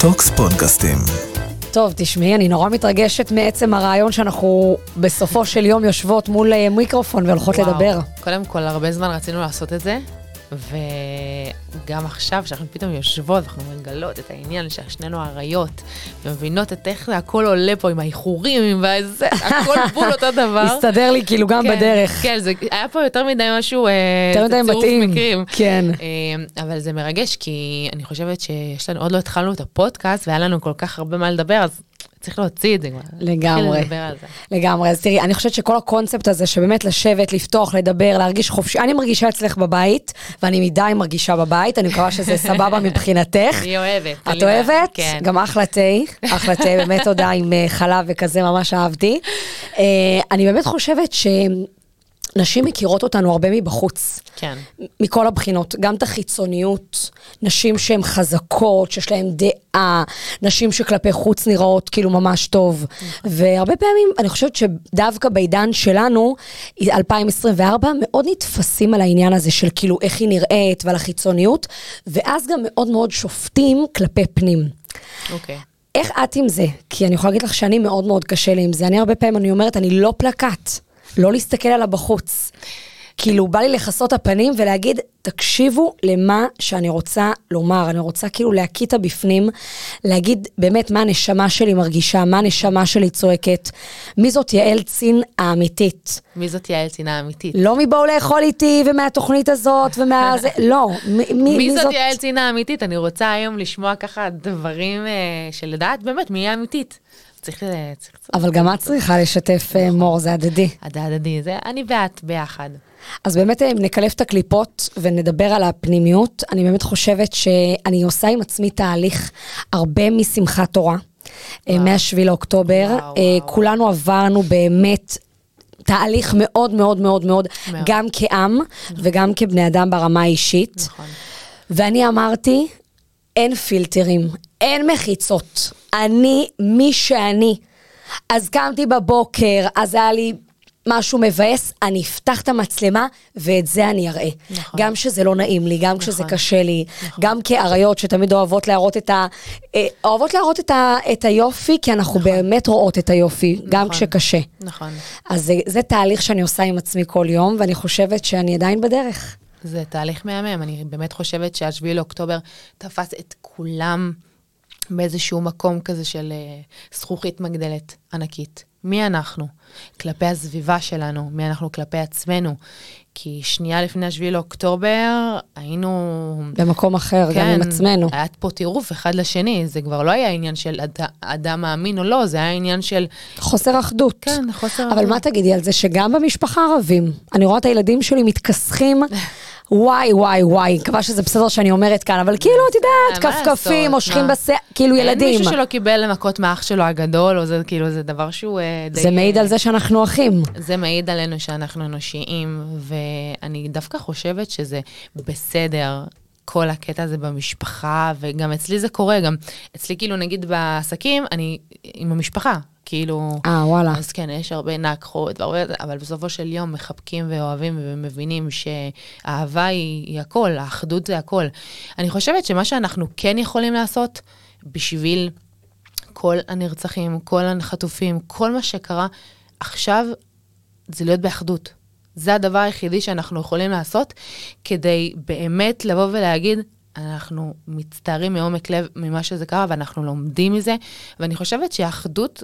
טוקס פודקאסטים. טוב, תשמעי, אני נורא מתרגשת מעצם הרעיון שאנחנו בסופו של יום יושבות מול אה, מיקרופון והולכות וואו. לדבר. קודם כל, הרבה זמן רצינו לעשות את זה, וגם עכשיו, שאנחנו פתאום יושבות ואנחנו מגלות את העניין ששנינו אריות, ומבינות את איך הכל עולה פה עם האיחורים, עם הזה, הכל בול אותו דבר. הסתדר לי כאילו גם כן, בדרך. כן, זה היה פה יותר מדי משהו, אה, יותר זה מדי מתאים. מקרים. כן. אה, אבל זה מרגש, כי אני חושבת שיש לנו, עוד לא התחלנו את הפודקאסט, והיה לנו כל כך הרבה מה לדבר, אז צריך להוציא את זה כבר. לגמרי. לדבר על זה. לגמרי, אז תראי, אני חושבת שכל הקונספט הזה, שבאמת לשבת, לפתוח, לדבר, להרגיש חופשי, אני מרגישה אצלך בבית, ואני מדי מרגישה בבית, אני מקווה שזה סבבה מבחינתך. אני אוהבת. את. אוהבת? כן. גם אחלה תה, אחלה תה, באמת תודה עם אה, חלב וכזה, ממש אהבתי. אה, אני באמת חושבת שנשים מכירות אותנו הרבה מבחוץ. כן. מכל הבחינות, גם את החיצוניות, נשים שהן חזקות, שיש להן דעה, נשים שכלפי חוץ נראות כאילו ממש טוב. והרבה פעמים, אני חושבת שדווקא בעידן שלנו, 2024, מאוד נתפסים על העניין הזה של כאילו איך היא נראית ועל החיצוניות, ואז גם מאוד מאוד שופטים כלפי פנים. אוקיי. איך את עם זה? כי אני יכולה להגיד לך שאני מאוד מאוד קשה לי עם זה. אני הרבה פעמים, אני אומרת, אני לא פלקט, לא להסתכל על הבחוץ. כאילו, בא לי לכסות הפנים ולהגיד, תקשיבו למה שאני רוצה לומר. אני רוצה כאילו להקיא את הבפנים, להגיד באמת מה הנשמה שלי מרגישה, מה הנשמה שלי צועקת. מי זאת יעל צין האמיתית? מי זאת יעל צנעה אמיתית? לא מבואו לאכול איתי ומהתוכנית הזאת ומה זה, לא. מי, מי, מי זאת יעל צנעה אמיתית? אני רוצה היום לשמוע ככה דברים אה, של לדעת באמת מי היא האמיתית. צריך... אבל גם את צריכה לשתף אה, מור, זה הדדי. הדע הדדי, זה אני ואת ביחד. אז באמת, אם נקלף את הקליפות ונדבר על הפנימיות, אני באמת חושבת שאני עושה עם עצמי תהליך הרבה משמחת תורה, אה, מ-7 לאוקטובר. אה. כולנו עברנו באמת תהליך מאוד מאוד מאוד מאוד, מאוד. גם כעם וגם כבני אדם ברמה האישית. נכון. ואני אמרתי, אין פילטרים, אין מחיצות. אני מי שאני. אז קמתי בבוקר, אז היה לי משהו מבאס, אני אפתח את המצלמה ואת זה אני אראה. נכון. גם שזה לא נעים לי, גם כשזה נכון. קשה לי, גם כאריות שתמיד אוהבות להראות את ה... אה, אוהבות להראות את, ה... את היופי, כי אנחנו באמת רואות את היופי, גם נכון. כשקשה. נכון. אז זה, זה תהליך שאני עושה עם עצמי כל יום, ואני חושבת שאני עדיין בדרך. זה תהליך מהמם, אני באמת חושבת שהשביעי לאוקטובר תפס את כולם באיזשהו מקום כזה של אה, זכוכית מגדלת ענקית. מי אנחנו? כלפי הסביבה שלנו, מי אנחנו כלפי עצמנו. כי שנייה לפני השביעי לאוקטובר היינו... במקום אחר, גם עם עצמנו. היה פה טירוף אחד לשני, זה כבר לא היה עניין של אד, אדם מאמין או לא, זה היה עניין של... חוסר אחדות. כן, חוסר אבל אחדות. מה תגידי על זה שגם במשפחה רבים? אני רואה את הילדים שלי מתכסחים, וואי, וואי, וואי, מקווה שזה בסדר שאני אומרת כאן, אבל כאילו, את יודעת, אה, כפכפים? מושכים? בשיער, כאילו ילדים. אין מישהו שלא קיבל מכות מאח שלו הגדול, או זה כאילו, זה דבר שהוא אה, די... זה מעיד על זה שאנחנו אחים. זה מעיד עלינו שאנחנו אנושיים, ואני דווקא חושבת שזה בסדר. כל הקטע הזה במשפחה, וגם אצלי זה קורה, גם אצלי כאילו נגיד בעסקים, אני עם המשפחה, כאילו... אה, וואלה. אז כן, יש הרבה נקחות, אבל בסופו של יום מחבקים ואוהבים ומבינים שהאהבה היא, היא הכל, האחדות זה הכל. אני חושבת שמה שאנחנו כן יכולים לעשות בשביל כל הנרצחים, כל החטופים, כל מה שקרה עכשיו, זה להיות באחדות. זה הדבר היחידי שאנחנו יכולים לעשות כדי באמת לבוא ולהגיד, אנחנו מצטערים מעומק לב ממה שזה קרה ואנחנו לומדים מזה, ואני חושבת שהאחדות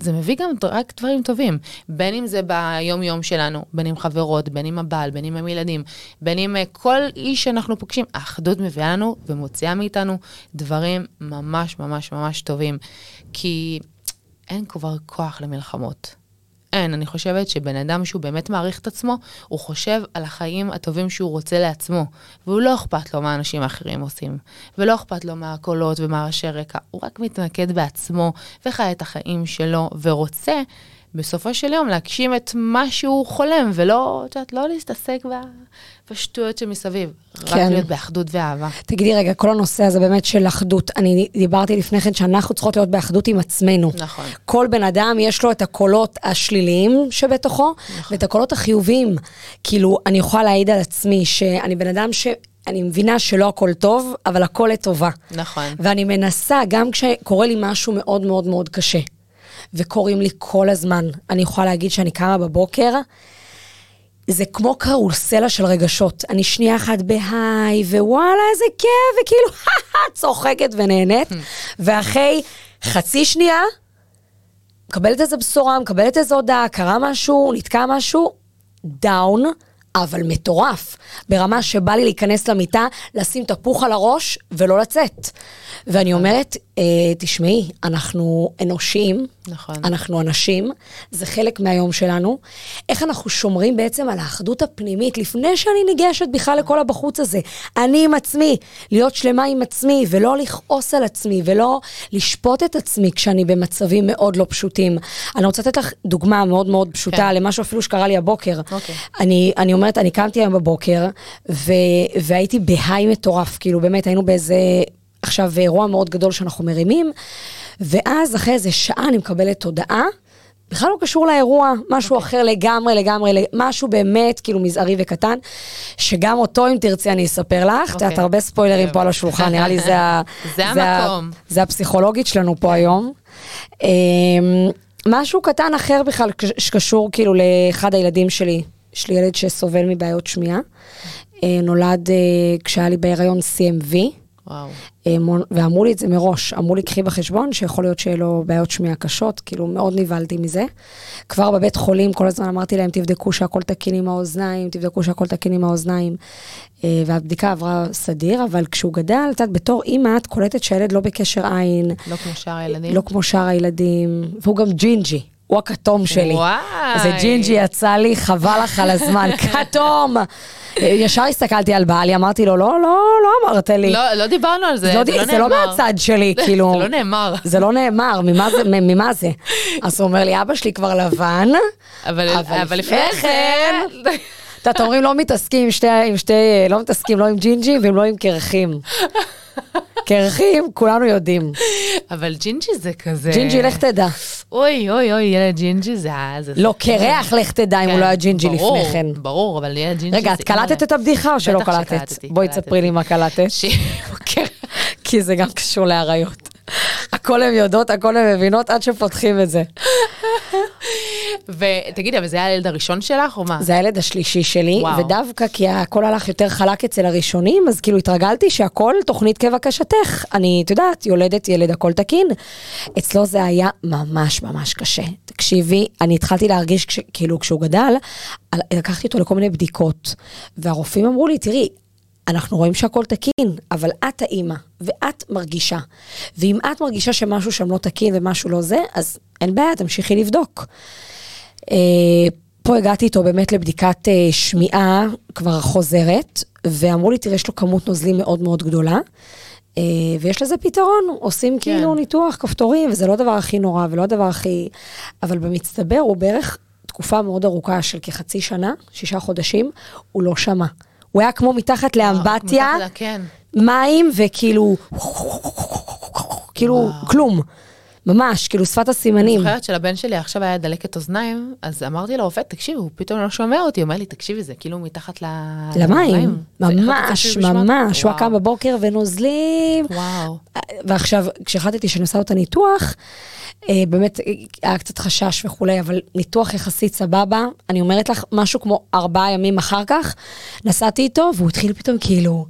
זה מביא גם רק דברים טובים, בין אם זה ביום-יום שלנו, בין אם חברות, בין אם הבעל, בין אם עם ילדים, בין אם אה, כל איש שאנחנו פוגשים, האחדות מביאה לנו ומוציאה מאיתנו דברים ממש ממש ממש טובים. כי אין כבר כוח למלחמות. אין, אני חושבת שבן אדם שהוא באמת מעריך את עצמו, הוא חושב על החיים הטובים שהוא רוצה לעצמו, והוא לא אכפת לו מה אנשים אחרים עושים, ולא אכפת לו מה הקולות ומה רעשי רקע, הוא רק מתמקד בעצמו וחי את החיים שלו, ורוצה בסופו של יום להגשים את מה שהוא חולם, ולא, את יודעת, לא להסתסק ב- בשטויות שמסביב, רק כן. להיות באחדות ואהבה. תגידי רגע, כל הנושא הזה באמת של אחדות, אני דיברתי לפני כן שאנחנו צריכות להיות באחדות עם עצמנו. נכון. כל בן אדם יש לו את הקולות השליליים שבתוכו, ואת הקולות החיוביים. כאילו, אני יכולה להעיד על עצמי שאני בן אדם ש... אני מבינה שלא הכל טוב, אבל הכל לטובה. נכון. ואני מנסה, גם כשקורה לי משהו מאוד מאוד מאוד קשה, וקוראים לי כל הזמן, אני יכולה להגיד שאני קמה בבוקר, זה כמו קרוסלה של רגשות. אני שנייה אחת בהיי, ווואלה, איזה כיף, וכאילו, צוחקת ונהנית, ואחרי חצי שנייה, מקבלת איזה בשורה, מקבלת איזה הודעה, קרה משהו, נתקע משהו, דאון, אבל מטורף. ברמה שבא לי להיכנס למיטה, לשים תפוח על הראש ולא לצאת. ואני אומרת, אה, תשמעי, אנחנו אנושיים, נכון. אנחנו אנשים, זה חלק מהיום שלנו. איך אנחנו שומרים בעצם על האחדות הפנימית לפני שאני ניגשת בכלל לכל הבחוץ הזה. אני עם עצמי, להיות שלמה עם עצמי, ולא לכעוס על עצמי, ולא לשפוט את עצמי כשאני במצבים מאוד לא פשוטים. אני רוצה לתת לך דוגמה מאוד מאוד פשוטה כן. למשהו אפילו שקרה לי הבוקר. אוקיי. אני, אני אומרת, אני קמתי היום בבוקר, ו, והייתי בהיי מטורף, כאילו באמת היינו באיזה, עכשיו אירוע מאוד גדול שאנחנו מרימים, ואז אחרי איזה שעה אני מקבלת הודעה, בכלל לא קשור לאירוע, משהו אחר לגמרי, לגמרי, משהו באמת כאילו מזערי וקטן, שגם אותו אם תרצי אני אספר לך, את יודעת, אוקיי. הרבה ספוילרים פה על השולחן, נראה לי זה ה... זה המקום. זה הפסיכולוגית שלנו פה היום. אמ, משהו קטן אחר בכלל שקשור כאילו לאחד הילדים שלי, יש לי ילד שסובל מבעיות שמיעה, אה, נולד אה, כשהיה לי בהיריון CMV, וואו. אה, ואמרו לי את זה מראש, אמרו לי קחי בחשבון שיכול להיות שיהיה לו בעיות שמיעה קשות, כאילו מאוד נבהלתי מזה. כבר בבית חולים כל הזמן אמרתי להם תבדקו שהכל תקין עם האוזניים, תבדקו שהכל תקין עם האוזניים. אה, והבדיקה עברה סדיר, אבל כשהוא גדל, את יודעת, בתור אימא את קולטת שהילד לא בקשר עין, לא כמו שאר הילדים. לא כמו שאר הילדים, והוא גם ג'ינג'י, הוא הכתום שלי. וואי. איזה ג'ינג'י יצא לי, חבל לך על הזמן, כתום! ישר הסתכלתי על בעלי, אמרתי לו, לא, לא, לא אמרת לי. לא, לא דיברנו על זה, זה זה לא, לא ד- זה לא נאמר. מהצד שלי, כאילו. זה לא נאמר. זה לא נאמר, ממה זה? מ- ממה זה? אז הוא אומר לי, אבא שלי כבר לבן, אבל אבל לפני כן. את יודעת, אומרים, לא מתעסקים עם שתי, עם שתי, לא מתעסקים לא עם ג'ינג'ים והם לא עם קרחים. קרחים, כולנו יודעים. אבל ג'ינג'י זה כזה... ג'ינג'י, לך תדע. אוי, אוי, אוי, ילד ג'ינג'י זה היה... לא. קרח, לך תדע אם הוא כן, לא היה ג'ינג'י ברור, לפני כן. ברור, אבל ילד ג'ינג'י רגע, את קלטת. את הבדיחה או שלא קלטת? בואי. תספרי לי מה קלטת. כן. כי זה גם קשור לאריות. הכל הן יודעות, הכל הן מבינות עד שפותחים את זה. ותגידי, אבל זה היה הילד הראשון שלך, או מה? זה הילד השלישי שלי, וואו. ודווקא כי הכל הלך יותר חלק אצל הראשונים, אז כאילו התרגלתי שהכל תוכנית כבקשתך. אני, את יודעת, יולדת ילד, הכל תקין. אצלו זה היה ממש ממש קשה. תקשיבי, אני התחלתי להרגיש, כש, כאילו, כשהוא גדל, לקחתי אותו לכל מיני בדיקות, והרופאים אמרו לי, תראי, אנחנו רואים שהכל תקין, אבל את האימא, ואת מרגישה. ואם את מרגישה שמשהו שם לא תקין ומשהו לא זה, אז אין בעיה, תמשיכי לבדוק. אה, פה הגעתי איתו באמת לבדיקת אה, שמיעה כבר חוזרת, ואמרו לי, תראה, יש לו כמות נוזלים מאוד מאוד גדולה, אה, ויש לזה פתרון, עושים כן. כאילו ניתוח כפתורים, וזה לא הדבר הכי נורא ולא הדבר הכי... אבל במצטבר הוא בערך תקופה מאוד ארוכה של כחצי שנה, שישה חודשים, הוא לא שמע. הוא היה כמו מתחת לאמבטיה, כן. מים וכאילו, כאילו. כלום. ממש, כאילו שפת הסימנים. אני זוכרת שלבן שלי עכשיו היה דלקת אוזניים, אז אמרתי לרופא, תקשיב, הוא פתאום לא שומע אותי, אומר לי, תקשיבי, זה כאילו מתחת ל... למים, ממש? ממש, הוא. קם בבוקר ונוזלים. וואו. ועכשיו, כשהחלטתי שאני עושה לו את הניתוח, אה, באמת אה, היה קצת חשש וכולי, אבל ניתוח יחסית סבבה. אני אומרת לך, משהו כמו ארבעה ימים אחר כך, נסעתי איתו, והוא התחיל פתאום כאילו,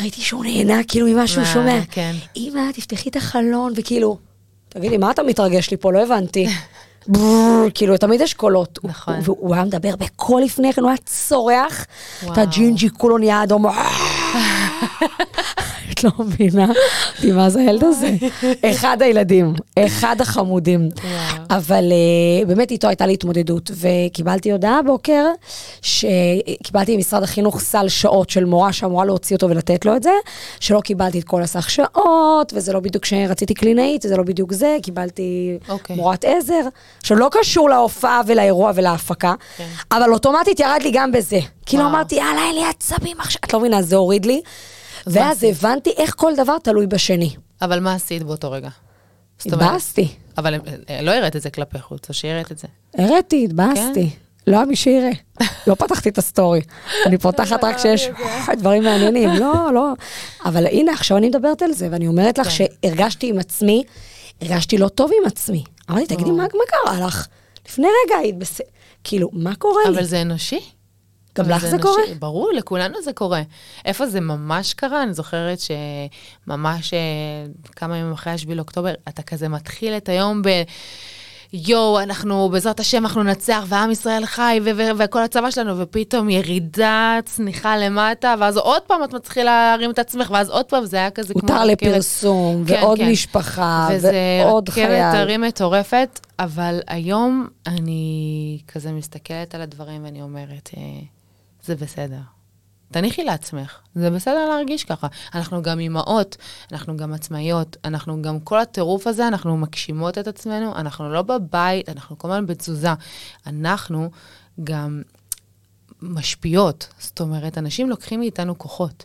ראיתי שהוא נהנה כאילו ממה שהוא מה, שומע. כן. אמא, תפתחי את החלון, וכאילו, תגידי, מה אתה מתרגש לי פה? לא הבנתי. כאילו, תמיד יש קולות. הוא- נכון. והוא הוא היה מדבר בקול לפני כן, הוא היה צורח. את הג'ינג'י כולו נהיה אדום. את לא מבינה אותי, מה זה הילד הזה? אחד הילדים, אחד החמודים. אבל אה, באמת איתו הייתה לי התמודדות, וקיבלתי הודעה בוקר, שקיבלתי ממשרד החינוך סל שעות של מורה שאמורה להוציא אותו ולתת לו את זה, שלא קיבלתי את כל הסך שעות, וזה לא בדיוק שרציתי קלינאית, זה לא בדיוק זה, קיבלתי אוקיי. מורת עזר, שלא קשור להופעה ולאירוע ולהפקה, כן. אבל אוטומטית ירד לי גם בזה. כאילו. אמרתי, יאללה, אין לי עצבים עכשיו, את לא מבינה, זה הוריד לי. ואז עשית? הבנתי איך כל דבר תלוי בשני. אבל מה עשית באותו רגע? התבאסתי. אבל אה, לא הראת את זה כלפי חוץ, או שהראית את זה. הראתי, התבאסתי. לא היה מי שיראה. לא פתחתי את הסטורי. אני פותחת רק כשיש דברים מעניינים. לא, לא. אבל הנה, עכשיו אני מדברת על זה, ואני אומרת לך כן. שהרגשתי עם עצמי, הרגשתי לא טוב עם עצמי. אמרתי, תגידי, מה קרה לך? לפני רגע היית בסדר. כאילו, מה קורה לי? אבל זה אנושי. גם לך זה. קורה? ברור, לכולנו זה קורה. איפה זה ממש קרה? אני זוכרת שממש אה, כמה ימים אחרי השביעי לאוקטובר, אתה כזה מתחיל את היום ב... יואו, אנחנו, בעזרת השם, אנחנו ננצח, ועם ישראל חי, וכל הצבא שלנו, ופתאום ירידה, צניחה למטה, ואז עוד פעם את מתחילה להרים את עצמך, ואז עוד פעם זה היה כזה כמו... הותר רכבת. לפרסום, כן, ועוד כן. משפחה, וזה ועוד רכבת חייל. הרים מטורפת, אבל היום אני כזה מסתכלת על הדברים ואני אומרת, אה, זה בסדר. תניחי לעצמך, זה בסדר להרגיש ככה. אנחנו גם אימהות, אנחנו גם עצמאיות, אנחנו גם כל הטירוף הזה, אנחנו מגשימות את עצמנו, אנחנו לא בבית, אנחנו כל הזמן בתזוזה. אנחנו גם משפיעות, זאת אומרת, אנשים לוקחים מאיתנו כוחות.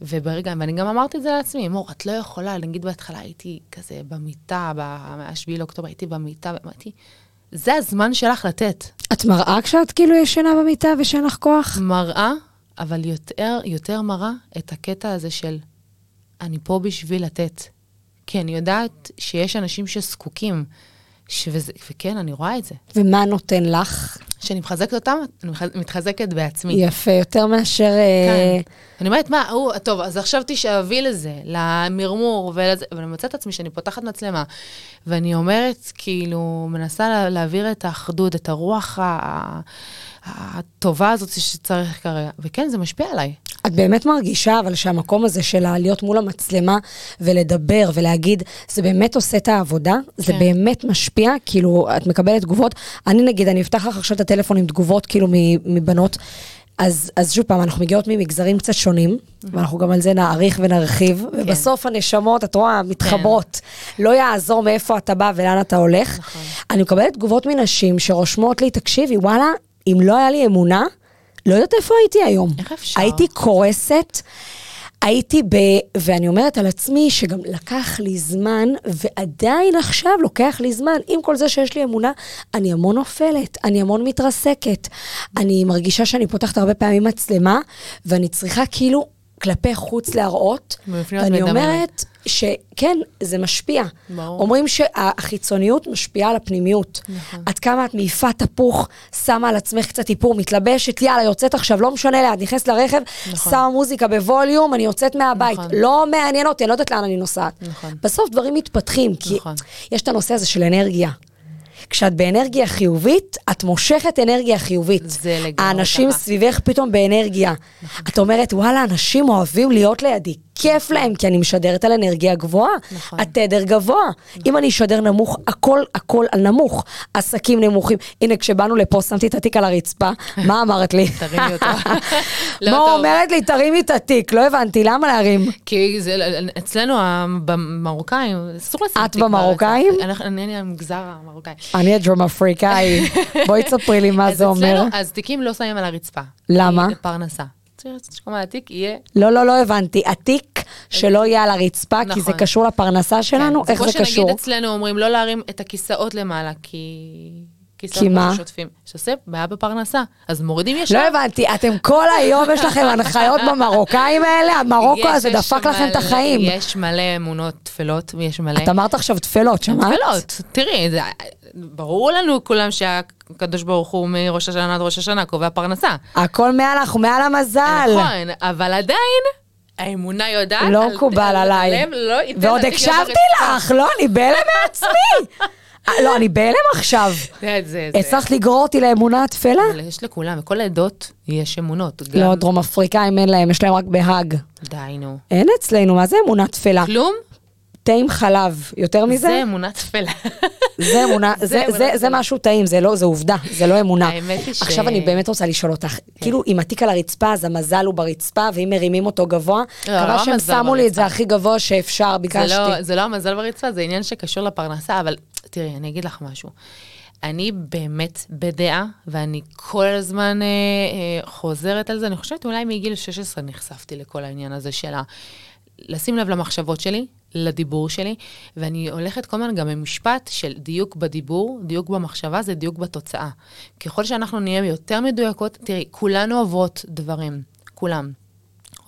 וברגע, ואני גם אמרתי את זה לעצמי, מור, את לא יכולה, נגיד בהתחלה הייתי כזה במיטה, ב-7 לאוקטובר הייתי במיטה, ואמרתי, זה הזמן שלך לתת. את מראה כשאת כאילו ישנה במיטה ושאין לך כוח? מראה, אבל יותר, יותר מראה את הקטע הזה של אני פה בשביל לתת. כי אני יודעת שיש אנשים שזקוקים, ש... וזה, וכן, אני רואה את זה. ומה נותן לך? כשאני מחזקת אותם, אני מתחזקת בעצמי. יפה, יותר מאשר... אה, כן. אני אומרת, מה, הוא, טוב, אז עכשיו תשאבי לזה, למרמור ולזה, אבל אני מוצאת את עצמי שאני פותחת מצלמה, ואני אומרת, כאילו, מנסה לה, להעביר את האחדות, את הרוח ה- הטובה הזאת שצריך כרגע, וכן, זה משפיע עליי. את באמת מרגישה, אבל שהמקום הזה של להיות מול המצלמה ולדבר ולהגיד, זה באמת עושה את העבודה? זה כן. באמת משפיע? כאילו, את מקבלת תגובות? אני נגיד, אני אפתח לך עכשיו את הטלפון עם תגובות כאילו מבנות. אז, אז שוב פעם, אנחנו מגיעות ממגזרים קצת שונים, ואנחנו גם על זה נעריך ונרחיב, ובסוף הנשמות, את רואה, מתחברות. לא יעזור מאיפה אתה בא ולאן אתה הולך. נכון. אני מקבלת תגובות מנשים שרושמות לי, תקשיבי, וואלה, אם לא היה לי אמונה, לא יודעת איפה הייתי היום. איך אפשר? הייתי קורסת, הייתי ב... ואני אומרת על עצמי שגם לקח לי זמן, ועדיין עכשיו לוקח לי זמן. עם כל זה שיש לי אמונה, אני המון נופלת, אני המון מתרסקת. אני מרגישה שאני פותחת הרבה פעמים מצלמה, ואני צריכה כאילו כלפי חוץ להראות. ואני. אומרת שכן, זה משפיע. ברור. אומרים שהחיצוניות משפיעה על הפנימיות. נכון. עד כמה את מעיפה תפוך, שמה על עצמך קצת איפור, מתלבשת, יאללה, יוצאת עכשיו, לא משנה לאן, את נכנסת לרכב, נכון. שמה מוזיקה בווליום, אני יוצאת מהבית. נכון. לא מעניין אותי, אני לא יודעת לאן אני נוסעת. נכון. בסוף דברים מתפתחים, כי נכון. יש את הנושא הזה של אנרגיה. כשאת באנרגיה חיובית, את מושכת אנרגיה חיובית. זה לגמרי האנשים ככה. סביבך פתאום באנרגיה. את אומרת, וואלה, אנשים אוהבים להיות לידי, כיף להם, כי אני משדרת על אנרגיה גבוהה. נכון. התדר גבוה. אם אני אשדר נמוך, הכל, הכל על נמוך. עסקים נמוכים. הנה, כשבאנו לפה, שמתי את התיק על הרצפה, מה אמרת לי? תרימי אותו. לא מה טוב. אומרת לי, תרימי את התיק, לא הבנתי, למה להרים? כי זה, אצלנו במרוקאים, אסור לשים את תיק בארץ. במרוקאים? אני אני המגזר המרוקאי. אני הדרום אפריקאי, בואי תספרי לי מה זה אומר. אז תיקים לא שמים על הרצפה. למה? כי פרנסה. שכל התיק יהיה... לא, לא, לא הבנתי. התיק שלא יהיה על הרצפה, כי זה נכון. קשור לפרנסה שלנו, כן, איך זה כמו קשור? שנגיד אצלנו אומרים לא להרים את הכיסאות למעלה, כי... כי מה? כמו ששוטפים. שעושה בעיה בפרנסה. אז מורידים ישר. לא הבנתי, אתם כל היום יש לכם הנחיות במרוקאים האלה? המרוקו הזה דפק לכם את החיים. יש מלא אמונות טפלות, ויש מלא... את אמרת עכשיו תפלות, שמעת? תפילות, תראי, זה, ברור לנו כולם שהקדוש ברוך הוא מראש השנה עד ראש השנה קובע פרנסה. הכל מעל, אנחנו מעל המזל. נכון, אבל עדיין, האמונה יודעת... לא מקובל על- עליי. לא ועוד הקשבתי. לך, לא, אני בהלם מעצמי. אה, לא, אני בהלם עכשיו. זה, זה, זה. הצלחת לגרור אותי לאמונה התפלה? יש לכולם, בכל העדות יש אמונות. לא, דרום אפריקאים אין להם, יש להם רק בהאג. די, נו. אין אצלנו, מה זה אמונה תפלה? כלום? תה עם חלב, יותר מזה? זה אמונה תפלה. זה אמונה, זה זה, זה, זה. משהו טעים, זה לא, זה עובדה, זה לא אמונה. האמת היא ש- כן. עכשיו אני באמת רוצה לשאול אותך, כאילו אם התיק על הרצפה, אז המזל הוא ברצפה, ואם מרימים אותו גבוה, לא, קרה לא שהם שמו לי את זה ברצפה. הכי גבוה שאפשר, זה ביקשתי. לא, זה לא המזל ברצפה, זה עניין שקשור לפרנסה, אבל תראי, אני אגיד לך משהו. אני באמת בדעה, ואני כל הזמן אה, אה, חוזרת על זה, אני חושבת אולי מגיל 16 נחשפתי לכל העניין הזה של. לשים לב למחשבות שלי, לדיבור שלי, ואני הולכת כל הזמן גם במשפט של דיוק בדיבור, דיוק במחשבה זה דיוק בתוצאה. ככל שאנחנו נהיה יותר מדויקות, תראי, כולנו עוברות דברים, כולם.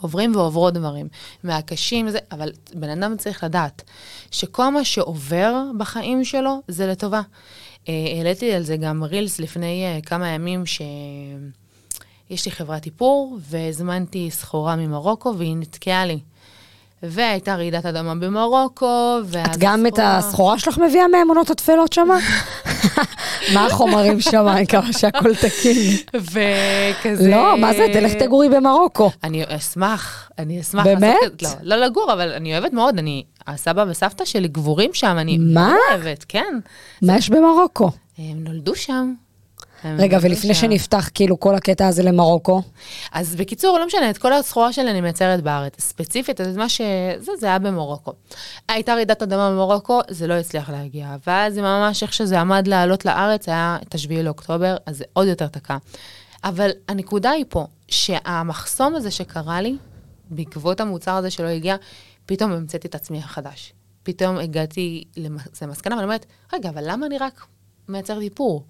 עוברים ועוברות דברים, מהקשים וזה, אבל בן אדם צריך לדעת שכל מה שעובר בחיים שלו זה לטובה. אה, העליתי על זה גם רילס לפני אה, כמה ימים, שיש לי חברת איפור, והזמנתי סחורה ממרוקו, והיא נתקעה לי. והייתה רעידת אדמה במרוקו. את גם את הסחורה שלך מביאה מהאמונות הטפלות שם? מה החומרים שם? אני מקווה שהכל תקין. וכזה... לא, מה זה? תלך תגורי במרוקו. אני אשמח, אני אשמח. באמת? לעשות- לא, לא לגור, אבל אני אוהבת מאוד, אני... הסבא וסבתא שלי גבורים שם, אני מה? אוהבת, כן. מה יש במרוקו? הם נולדו שם. רגע, ולפני שם. שנפתח כאילו כל הקטע הזה למרוקו, אז בקיצור, לא משנה, את כל הסחורה שלי אני מייצרת בארץ. ספציפית, אז מה ש... זה, זה היה במרוקו. הייתה רעידת אדמה במרוקו, זה לא הצליח להגיע. ואז ממש איך שזה עמד לעלות לארץ, היה את השביעי לאוקטובר, אז זה עוד יותר תקע. אבל הנקודה היא פה, שהמחסום הזה שקרה לי, בעקבות המוצר הזה שלא הגיע, פתאום המצאתי את עצמי החדש. פתאום הגעתי למס- למסקנה, ואני אומרת, רגע, אבל למה אני רק מייצרת איפור?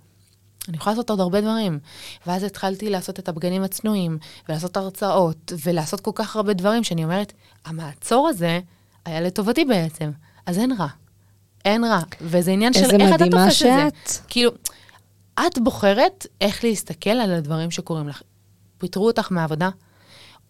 אני יכולה לעשות עוד הרבה דברים. ואז התחלתי לעשות את הבגנים הצנועים, ולעשות הרצאות, ולעשות כל כך הרבה דברים, שאני אומרת, המעצור הזה היה לטובתי בעצם, אז אין רע. אין רע. וזה עניין של איך אתה תופס את זה. שאת. כאילו, את בוחרת איך להסתכל על הדברים שקורים לך. פיטרו אותך מהעבודה,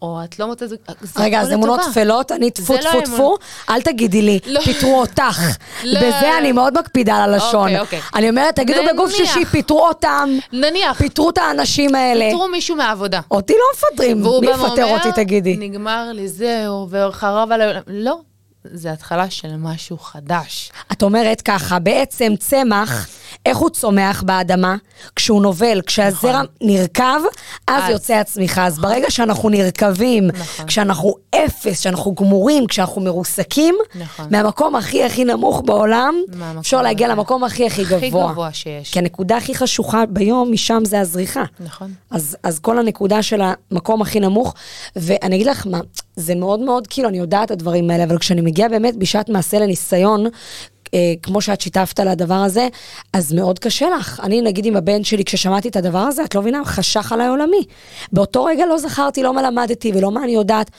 או את לא מוצאת... זה רגע, אז אמונות. טפלות, אני טפו לא טפו אמונות. טפו, אל תגידי לי, לא. פיטרו אותך. לא. בזה אני מאוד מקפידה על הלשון. אוקיי, אוקיי. אני אומרת, תגידו בגוף שלישי, פיטרו אותם, נניח, פיטרו את האנשים האלה. פיטרו מישהו מהעבודה. אותי לא מפטרים, מי יפטר אותי, תגידי? נגמר לי זהו, וחרב עליי העולם. לא, זה התחלה של משהו חדש. את אומרת ככה, בעצם צמח, איך הוא צומח באדמה? כשהוא נובל, כשהזרע נכון. נרקב, אז אז. יוצא הצמיחה. אז ברגע שאנחנו נרקבים, נכון. כשאנחנו אפס, כשאנחנו גמורים, כשאנחנו מרוסקים, נכון. מהמקום הכי הכי נמוך בעולם, אפשר להגיע. למקום הכי הכי הכי גבוה. גבוה שיש. כי הנקודה הכי חשוכה ביום, משם זה הזריחה. נכון. אז, אז כל הנקודה של המקום הכי נמוך, ואני אגיד לך מה, זה מאוד מאוד, כאילו, אני יודעת את הדברים האלה, אבל כשאני מגיעה באמת בשעת מעשה לניסיון, כמו שאת שיתפת על הדבר הזה, אז מאוד קשה לך. אני, נגיד עם הבן שלי, כששמעתי את הדבר הזה, את לא מבינה, חשך עליי עולמי. באותו רגע לא זכרתי לא מה למדתי ולא מה אני יודעת.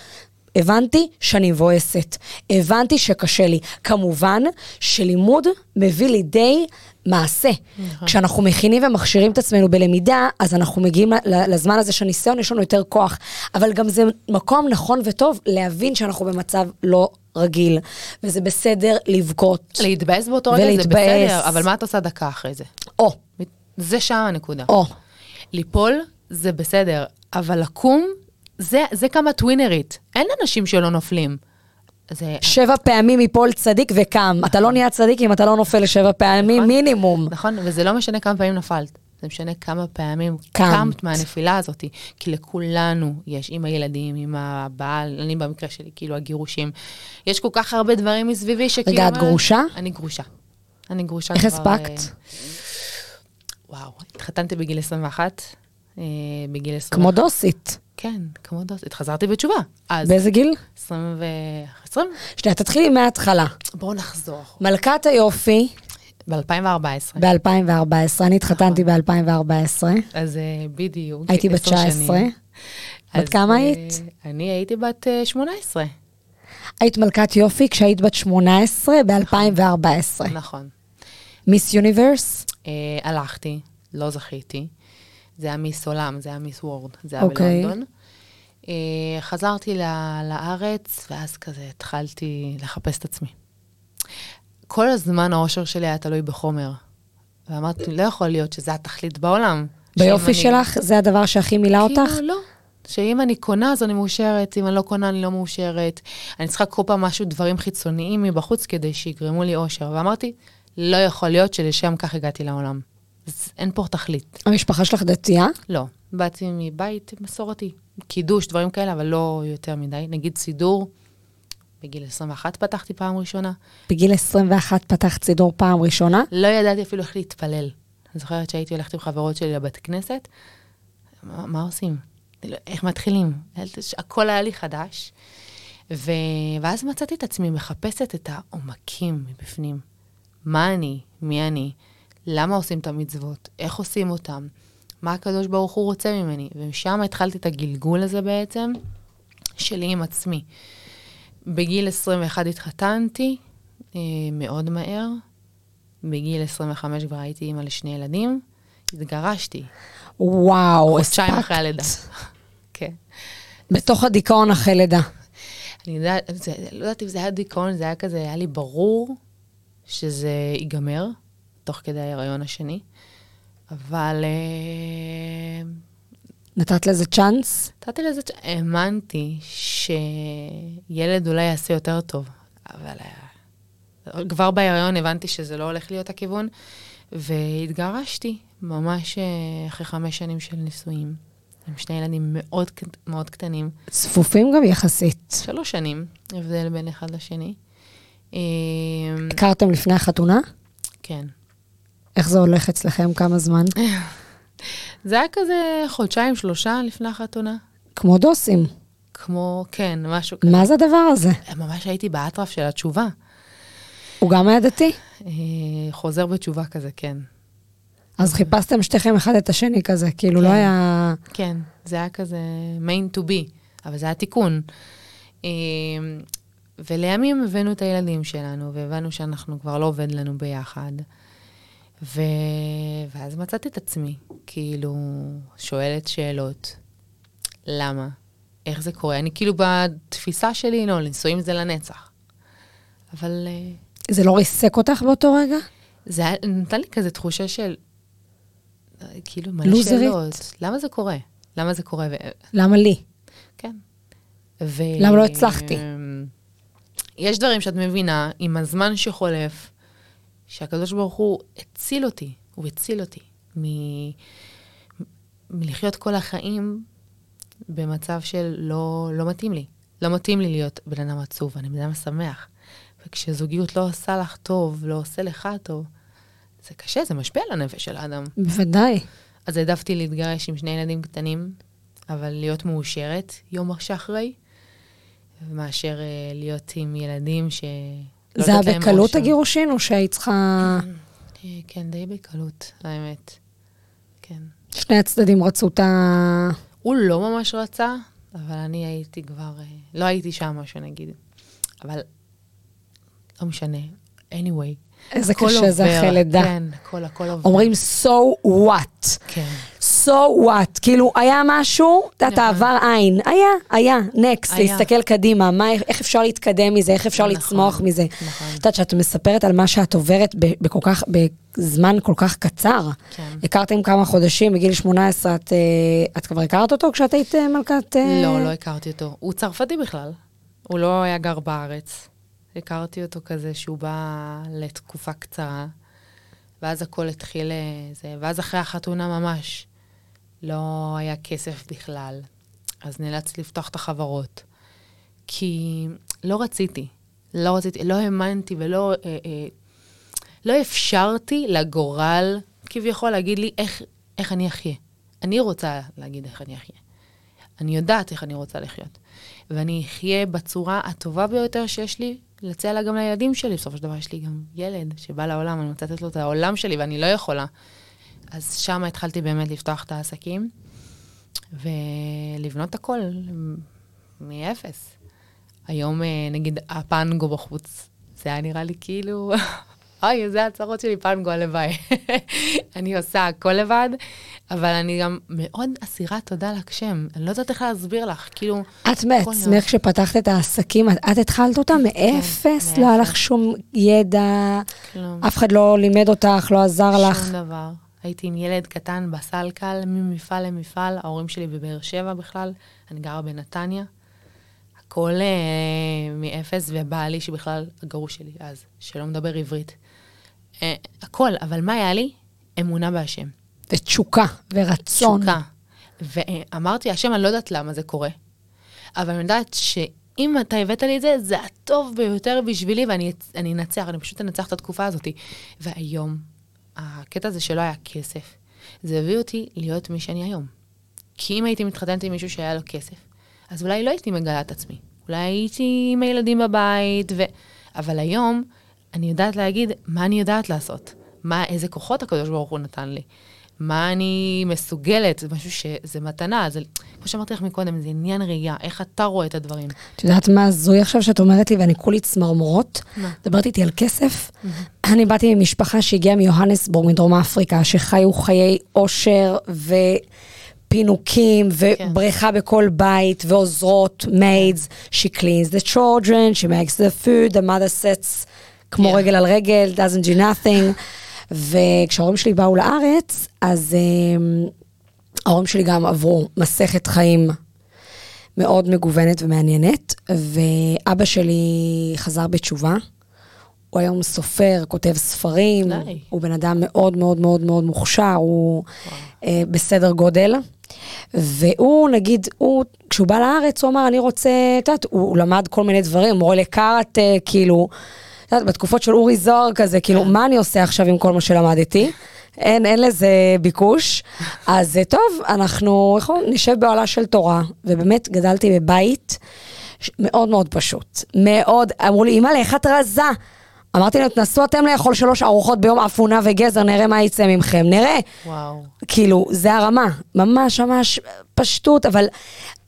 הבנתי שאני מבואסת, הבנתי שקשה לי. כמובן שלימוד מביא לידי מעשה. נכון. כשאנחנו מכינים ומכשירים את עצמנו בלמידה, אז אנחנו מגיעים לזמן הזה של ניסיון, יש לנו יותר כוח. אבל גם זה מקום נכון וטוב להבין שאנחנו במצב לא רגיל, וזה בסדר לבכות. להתבאס באותו רגע זה. בסדר, אבל מה את עושה דקה אחרי זה? או, זה שם הנקודה. או. ליפול זה בסדר, אבל לקום, זה, זה כמה טווינרית. אין אנשים שלא נופלים. זה... שבע פעמים יפול צדיק וקם. אתה לא נהיה צדיק אם אתה לא נופל לשבע פעמים נכון. מינימום. נכון, וזה לא משנה כמה פעמים נפלת. זה משנה כמה פעמים קמת. קמת מהנפילה הזאת. כי לכולנו יש, עם הילדים, עם הבעל, אני במקרה שלי, כאילו הגירושים. יש כל כך הרבה דברים מסביבי שכאילו... רגע, את אומרת- גרושה? אני גרושה. אני גרושה איך כבר... הספקת? אה, וואו, התחתנתי בגיל 21, אה, בגיל 21. כמו דוסית. כן, כמו דוסית. חזרתי בתשובה. אז באיזה גיל? 20 ו... 20? שנייה, תתחילי מההתחלה. בואו נחזור. מלכת היופי ב-2014. ב-2014, אני התחתנתי ב-2014. אז אה, בדיוק. הייתי בת עשר 19. שנים. בת כמה אה, היית? אני הייתי בת אה, 18. היית מלכת יופי כשהיית בת 18 ב-2014. נכון. מיס יוניברס? אה, הלכתי, לא זכיתי. זה היה מיס עולם, זה היה מיס וורד, זה היה אוקיי. בלונדון. אה, חזרתי לארץ, ואז כזה התחלתי לחפש את עצמי. כל הזמן האושר שלי היה תלוי בחומר. ואמרתי, לא יכול להיות שזה התכלית בעולם. ביופי אני- שלך זה הדבר שהכי מילא אותך? כאילו, לא. שאם אני קונה, אז אני מאושרת, אם אני לא קונה, אני לא מאושרת. אני צריכה כל פעם משהו, דברים חיצוניים מבחוץ, כדי שיגרמו לי אושר. ואמרתי, לא יכול להיות שלשם כך הגעתי לעולם. אז אין פה תכלית. המשפחה שלך דתייה? לא. באתי מבית מסורתי. קידוש, דברים כאלה, אבל לא יותר מדי. נגיד סידור, בגיל 21 פתחתי פעם ראשונה. בגיל 21 פתחת סידור פעם ראשונה? לא ידעתי אפילו איך להתפלל. אני זוכרת שהייתי הולכת עם חברות שלי לבית כנסת, מה, מה עושים? כאילו, איך מתחילים? הכל היה לי חדש. ו... ואז מצאתי את עצמי מחפשת את העומקים מבפנים. מה אני? מי אני? למה עושים את המצוות? איך עושים אותם? מה הקדוש ברוך הוא רוצה ממני? ומשם התחלתי את הגלגול הזה בעצם, שלי עם עצמי. בגיל 21 התחתנתי, אה, מאוד מהר. בגיל 25 כבר הייתי אימא לשני ילדים. התגרשתי. וואו, חודשיים אחרי הלידה. כן. בתוך הדיכאון אחרי לידה. אני יודעת, זה, לא יודעת אם זה היה דיכאון, זה היה כזה, היה לי ברור שזה ייגמר, תוך כדי ההיריון השני. אבל אה, נתת לזה צ'אנס? נתתי לזה, צ'- האמנתי שילד אולי יעשה יותר טוב, אבל אה, כבר בהיריון הבנתי שזה לא הולך להיות הכיוון, והתגרשתי ממש אה, אחרי חמש שנים של נישואים, עם שני ילדים מאוד, מאוד קטנים, צפופים גם יחסית. שלוש שנים, הבדל בין אחד לשני. אה, הכרתם לפני החתונה? כן. איך זה הולך אצלכם? כמה זמן? זה היה כזה חודשיים, שלושה לפני החתונה. כמו דוסים. כמו, כן, משהו כזה. מה זה הדבר הזה? ממש הייתי באטרף של התשובה. הוא גם היה דתי? אה, חוזר בתשובה כזה, כן. אז חיפשתם שתיכם אחד את השני כזה, כאילו לא כן. היה... כן, זה היה כזה main to be, אבל זה היה תיקון. אה, ולימים הבאנו את הילדים שלנו, והבנו שאנחנו כבר לא עובד לנו ביחד. ו... ואז מצאתי את עצמי, כאילו, שואלת שאלות. למה? איך זה קורה? אני כאילו בתפיסה שלי, לא, נישואים זה לנצח. אבל אה, זה לא ריסק אותך באותו רגע? זה נתן לי כזה תחושה של, אה, כאילו, מלא לוזרית. שאלות. למה זה קורה? למה זה קורה? ו... למה לי? כן. ו... למה לא הצלחתי? יש דברים שאת מבינה עם הזמן שחולף, שהקדוש ברוך הוא הציל אותי, הוא הציל אותי מ... מלחיות כל החיים במצב של לא, לא מתאים לי. לא מתאים לי להיות בן אדם עצוב, אני בן אדם שמח. וכשזוגיות לא עושה לך טוב, לא עושה לך טוב, זה קשה, זה משפיע על הנפש של האדם. בוודאי. אז העדפתי להתגרש עם שני ילדים קטנים, אבל להיות מאושרת יום שאחרי, מאשר אה, להיות עם ילדים שלא זה היה בקלות. הגירושין, או שהיית צריכה... כן, די בקלות, האמת. כן. שני הצדדים רצו את ה... הוא לא ממש רצה, אבל אני הייתי כבר, אה, לא הייתי שם, משהו נגיד. אבל לא משנה, anyway. איזה קשה זה אחרי לידה. כן, הכל, הכל עובר. אומרים so what. כן. so what. כאילו, היה משהו, את יודעת. העבר עין. היה, היה, נקסט. להסתכל קדימה, מה, איך אפשר להתקדם מזה, איך אפשר נכון, לצמוח מזה. נכון. את יודעת, שאת מספרת על מה שאת עוברת בכל כך, בזמן כל כך קצר. כן. הכרתם כמה חודשים, בגיל 18, את, אה, את כבר הכרת אותו כשאת היית אה, מלכת... אה, לא, לא הכרתי אותו. הוא צרפתי בכלל. הוא לא היה גר בארץ. הכרתי אותו כזה שהוא בא לתקופה קצרה, ואז הכל התחיל... אה, זה, ואז אחרי החתונה ממש לא היה כסף בכלל. אז נאלצתי לפתוח את החברות. כי לא רציתי. לא רציתי, לא האמנתי ולא... אה, אה, לא אפשרתי לגורל כביכול להגיד לי איך, איך אני אחיה. אני רוצה להגיד איך אני אחיה. אני יודעת איך אני רוצה לחיות. ואני אחיה בצורה הטובה ביותר שיש לי, להציע לה גם לילדים שלי. בסופו של דבר יש לי גם ילד שבא לעולם, אני רוצה לתת לו את העולם שלי ואני לא יכולה. אז שם התחלתי באמת לפתוח את העסקים ולבנות הכל מאפס. היום, אה, נגיד, הפנגו בחוץ, זה היה נראה לי כאילו, אוי, זה הצהרות שלי, פנגו, הלוואי. אני עושה הכל לבד, אבל אני גם מאוד אסירת תודה להגשם. אני לא יודעת איך להסביר לך, כאילו... את מעצמך, כשפתחת את העסקים, את, התחלת אותם מאפס? כן, לא היה מאפס. לך שום ידע. אף אחד לא לימד אותך, לא עזר לך. שום דבר. הייתי עם ילד קטן בסלקל, ממפעל למפעל, ההורים שלי בבאר שבע בכלל, אני גרה בנתניה. הכל אה, מאפס, ובעלי שבכלל הגרוש שלי אז, שלא מדבר עברית. אה, הכל, אבל מה היה לי? אמונה בהשם. ותשוקה, ורצון. תשוקה. ואמרתי, השם, אני לא יודעת למה זה קורה, אבל אני יודעת שאם אתה הבאת לי את זה, זה הטוב ביותר בשבילי, ואני אני אנצח, אני פשוט אנצח את התקופה הזאת. והיום, הקטע הזה שלא היה כסף, זה הביא אותי להיות מי שאני היום. כי אם הייתי מתחתנת עם מישהו שהיה לו כסף, אז אולי לא הייתי מגלה את עצמי. אולי הייתי עם הילדים בבית, ו... אבל היום אני יודעת להגיד מה אני יודעת לעשות, מה, איזה כוחות הקדוש ברוך הוא נתן לי. מה אני מסוגלת, זה משהו שזה מתנה, זה, כמו שאמרתי לך מקודם, זה עניין ראייה, איך אתה רואה את הדברים. את יודעת מה הזוי עכשיו שאת אומרת לי, ואני כולי צמרמורות? מה? מדברת איתי על כסף. אני באתי ממשפחה שהגיעה מיוהנסבורג, מדרום אפריקה, שחיו חיי עושר ופינוקים, ובריכה בכל בית, ועוזרות, maids, she cleans the children, she makes the food, the mother sets כמו Yeah. רגל על רגל, doesn't do nothing. וכשההורים שלי באו לארץ, אז um, ההורים שלי גם עברו מסכת חיים מאוד מגוונת ומעניינת, ואבא שלי חזר בתשובה. הוא היום סופר, כותב ספרים, די. הוא בן אדם מאוד מאוד מאוד מאוד מוכשר, הוא אה, בסדר גודל. והוא, נגיד, הוא, כשהוא בא לארץ, הוא אמר, אני רוצה, את יודעת, הוא, הוא למד כל מיני דברים, מורה לקארט, כאילו, את יודעת, בתקופות של אורי זוהר כזה, כאילו, כן. מה אני עושה עכשיו עם כל מה שלמדתי? אין, אין לזה ביקוש. אז אה, טוב, אנחנו אומרים, נשב באוהלה של תורה, ובאמת גדלתי בבית מאוד מאוד פשוט. מאוד, אמרו לי, אמא, איך את רזה? אמרתי להם, תנסו אתם לאכול שלוש ארוחות ביום אפונה וגזר, נראה מה יצא מכם, נראה. וואו. כאילו, זה הרמה, ממש ממש פשטות, אבל,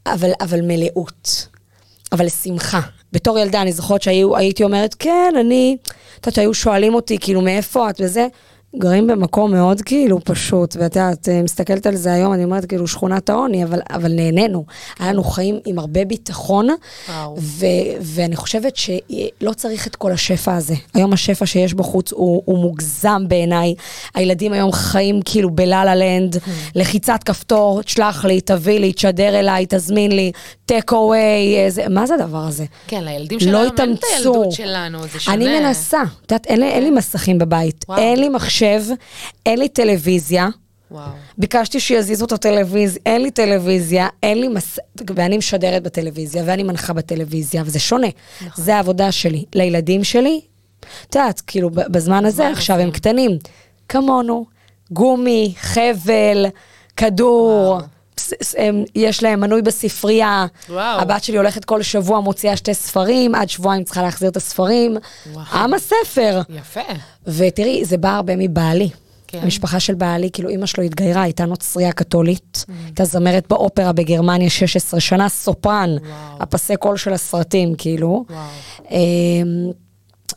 אבל, אבל מלאות, אבל שמחה. בתור ילדה, אני זוכרת שהייתי אומרת, כן, אני, את יודעת, היו שואלים אותי, כאילו, מאיפה את? וזה, גרים במקום מאוד כאילו פשוט, ואת יודעת, מסתכלת על זה היום, אני אומרת, כאילו, שכונת העוני, אבל, אבל נהנינו. היה לנו חיים עם הרבה ביטחון. ו- ואני חושבת שלא צריך את כל השפע הזה. היום השפע שיש בחוץ הוא, הוא מוגזם בעיניי. הילדים היום חיים כאילו בלה-לה לנד, לחיצת כפתור, תשלח לי, תביא לי, תשדר אליי, תזמין לי, טק אווי, מה זה הדבר הזה? כן, לילדים לא שלנו אין את. הילדות שלנו, זה שונה. אני מנסה, את יודעת, אין, אין לי מסכים בבית, וואו. אין לי מחשב, אין לי טלוויזיה. וואו. ביקשתי שיזיזו את הטלוויזיה, אין לי טלוויזיה, אין לי מס... ואני משדרת בטלוויזיה, ואני מנחה בטלוויזיה, וזה שונה. נכון. זה העבודה שלי. לילדים שלי, את יודעת, כאילו, בזמן הזה, עכשיו הם? קטנים, כמונו, גומי, חבל, כדור. וואו. יש להם מנוי בספרייה, וואו. הבת שלי הולכת כל שבוע, מוציאה שתי ספרים, עד שבועיים צריכה להחזיר את הספרים. וואו. עם הספר. יפה. ותראי, זה בא הרבה מבעלי. כן. המשפחה של בעלי, כאילו אימא שלו התגיירה, הייתה נוצרייה קתולית, הייתה זמרת באופרה בגרמניה 16 שנה, סופרן, וואו. הפסי קול של הסרטים, כאילו. וואו. אמ,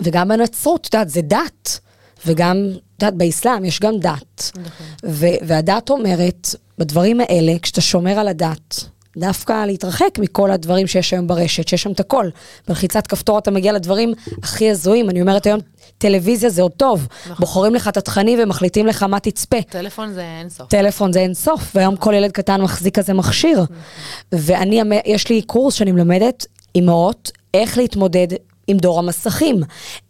וגם בנצרות, את יודעת, זה דת. וגם, את יודעת, באסלאם יש גם דת. נכון. ו- והדת אומרת, בדברים האלה, כשאתה שומר על הדת, דווקא להתרחק מכל הדברים שיש היום ברשת, שיש שם את הכל. בלחיצת כפתור אתה מגיע לדברים הכי הזויים. אני אומרת היום, טלוויזיה זה עוד טוב. נכון. בוחרים לך את התכנים ומחליטים לך מה תצפה. טלפון זה אין סוף. טלפון זה אין סוף, והיום כל ילד קטן מחזיק כזה מכשיר. ואני, אמ- יש לי קורס שאני מלמדת אימהות איך להתמודד עם דור המסכים.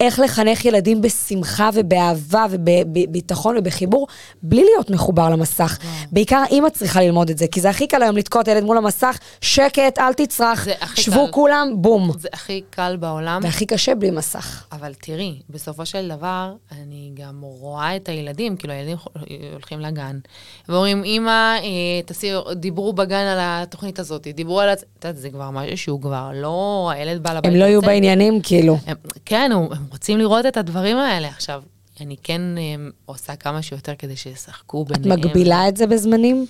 איך לחנך ילדים בשמחה ובאהבה ובביטחון ובחיבור, בלי להיות מחובר למסך. בעיקר אימא צריכה ללמוד את זה, כי זה הכי קל היום לתקוע את הילד מול המסך, שקט, אל תצרח, שבו קל. כולם, בום. זה הכי קל בעולם. והכי קשה בלי מסך. אבל תראי, בסופו של דבר, אני גם רואה את הילדים, כאילו הילדים הולכים לגן, ואומרים, אמא, אה, תעשי, דיברו בגן על התוכנית הזאת, דיברו על... הצ-" את יודעת, זה כבר משהו שהוא כבר לא, הילד בא לבית. הם לא יהיו רוצה- בעניינים, כאילו. הם, כן, הם הם רוצים לראות את הדברים האלה. עכשיו, אני כן אה, עושה כמה שיותר כדי שישחקו את ביניהם. מגבילה את זה בזמנים?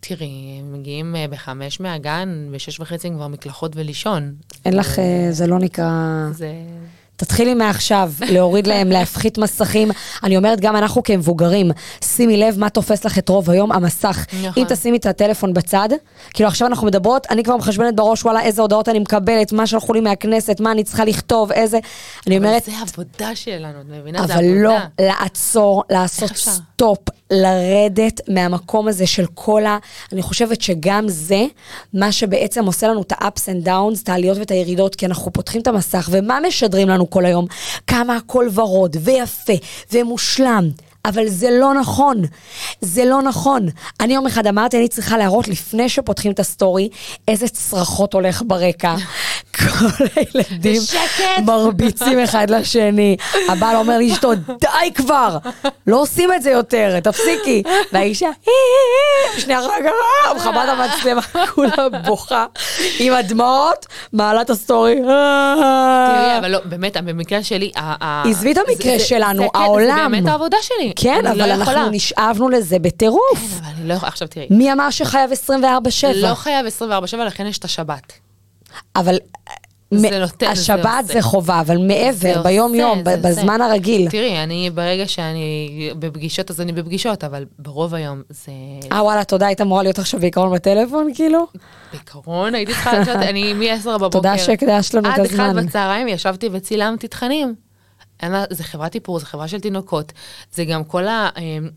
תראי, הם מגיעים אה, בחמש מהגן, בשש וחצי הם כבר מקלחות ולישון. אין לך, אה, זה לא נקרא... זה... תתחילי מעכשיו, להוריד להם, להפחית מסכים. אני אומרת, גם אנחנו כמבוגרים, שימי לב מה תופס לך את רוב היום, המסך. נכון. אם תשימי את הטלפון בצד, כאילו עכשיו אנחנו מדברות, אני כבר מחשבנת בראש, וואלה, איזה הודעות אני מקבלת, מה שלחו לי מהכנסת, מה אני צריכה לכתוב, איזה... אני אבל אומרת, זה עבודה שלנו, את מבינה? זה אבל עבודה. לא, לעצור, לעשות? סטופ, לרדת מהמקום הזה של כל ה... אני חושבת שגם זה, מה שבעצם עושה לנו את ה-ups and downs, את העליות ואת הירידות, כי אנחנו פותחים את המסך, ומה משדרים לנו כל היום? כמה הכל ורוד, ויפה, ומושלם. אבל זה לא נכון. זה לא נכון. אני יום אחד אמרתי, אני צריכה להראות לפני שפותחים את הסטורי, איזה צרחות הולך ברקע. כל הילדים. מרביצים אחד לשני. הבעל אומר לאשתו, די כבר, לא עושים את זה יותר, תפסיקי. והאישה, "אה, אה, אה", שנייה רגע, מכבה את המצלמה, כולה בוכה, עם הדמעות, מעלה את הסטורי. תראי, אבל לא, באמת, במקרה שלי, עזבי את המקרה שלנו, כן, העולם. זה באמת העבודה שלי. כן, אני לא אבל אנחנו. נשאבנו לזה בטירוף. כן, אבל אני לא יכולה, עכשיו תראי, מי אמר שחייב 24/7? לא חייב 24/7, לכן יש את השבת. אבל זה נותן, זה השבת עושה. זה חובה, אבל זה מעבר, ביום-יום, זה עושה. בזמן הרגיל. תראי, אני, ברגע שאני בפגישות, אז אני בפגישות, אבל ברוב היום זה... אה וואלה, תודה, היית אמורה להיות עכשיו בעיקרון בטלפון, כאילו? בעיקרון הייתי צריכה לשבת, אני מ-10 בבוקר. תודה שהקדשת לנו את עד אחד הזמן. בצהריים ישבתי וצילמתי תכנים. אין לה- זה חברת איפור, זה חברה של תינוקות, זה גם כל ה... אמ,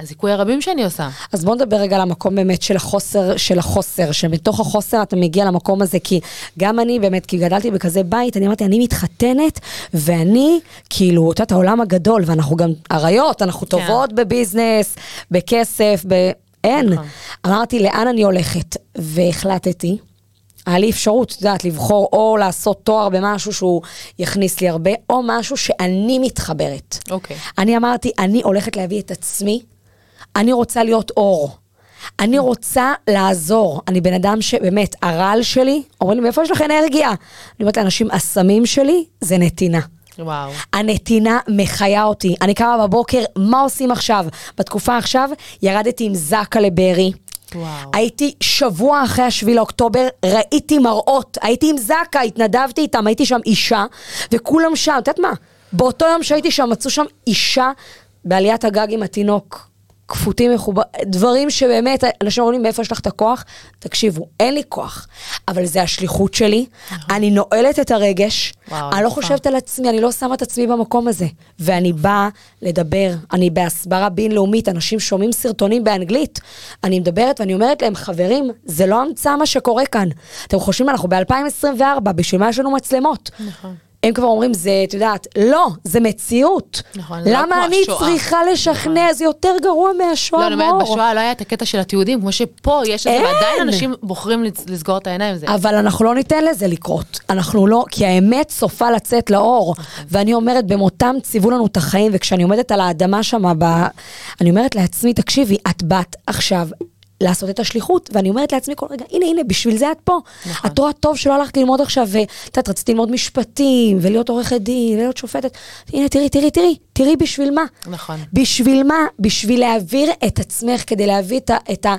הזיכוי הרבים שאני עושה. אז בוא נדבר רגע על המקום באמת של החוסר, של החוסר, שמתוך החוסר אתה מגיע למקום הזה, כי גם אני באמת, כי גדלתי בכזה בית, אני אמרתי, אני מתחתנת, ואני, כאילו, את יודעת, העולם הגדול, ואנחנו גם אריות, אנחנו כן. טובות בביזנס, בכסף, ב... אין. נכון. אמרתי, לאן אני הולכת? והחלטתי. היה לי אפשרות, את יודעת, לבחור או לעשות תואר במשהו שהוא יכניס לי הרבה, או משהו שאני מתחברת. אוקיי. אני אמרתי, אני הולכת להביא את עצמי, אני רוצה להיות אור. אני רוצה לעזור. אני בן אדם שבאמת, הרעל שלי, אומרים לי, מאיפה יש לך אנרגיה? אני אומרת לאנשים, הסמים שלי זה נתינה. וואו. הנתינה מחיה אותי. אני קמה בבוקר, מה עושים עכשיו? בתקופה עכשיו, ירדתי עם זקה לבארי. וואו. הייתי שבוע אחרי השביעי לאוקטובר, ראיתי מראות, הייתי עם זקה, התנדבתי איתם, הייתי שם אישה, וכולם שם, את יודעת מה? באותו יום שהייתי שם, מצאו שם אישה בעליית הגג עם התינוק. כפותים מחובר, דברים שבאמת, אנשים אומרים, מאיפה יש לך את הכוח? תקשיבו, אין לי כוח, אבל זה השליחות שלי, אני נועלת את הרגש, וואו, אני לא. חושבת על עצמי, אני לא שמה את עצמי במקום הזה. ואני באה לדבר, אני בהסברה בינלאומית, אנשים שומעים סרטונים באנגלית, אני מדברת ואני אומרת להם, חברים, זה לא המצאה מה שקורה כאן. אתם חושבים, אנחנו ב-2024, בשביל מה יש לנו מצלמות? נכון. הם כבר אומרים, זה, את יודעת, לא, זה מציאות. נכון, זה לא למה כמו אני השואה. צריכה לשכנע? זה יותר גרוע לא, מהשואה, אני אומרת, מור. בשואה לא היה את הקטע של התיעודים, כמו שפה יש את זה. ועדיין אנשים בוחרים לס- לסגור את העיניים. זה אבל אנחנו לא ניתן לזה לקרות. אנחנו לא, כי האמת סופה לצאת לאור. ואני אומרת, במותם ציוו לנו את החיים, וכשאני עומדת על האדמה שם. אני אומרת לעצמי, תקשיבי, את באת עכשיו לעשות את השליחות, ואני אומרת לעצמי כל רגע, הנה, הנה, בשביל זה את פה. נכון. את רואה טוב שלא הלכת ללמוד עכשיו, ואת יודעת, רציתי ללמוד משפטים, ולהיות עורכת דין, ולהיות שופטת. הנה, תראי, תראי, תראי, תראי בשביל מה. נכון. בשביל מה? בשביל להעביר את עצמך, כדי להביא את ה... את ה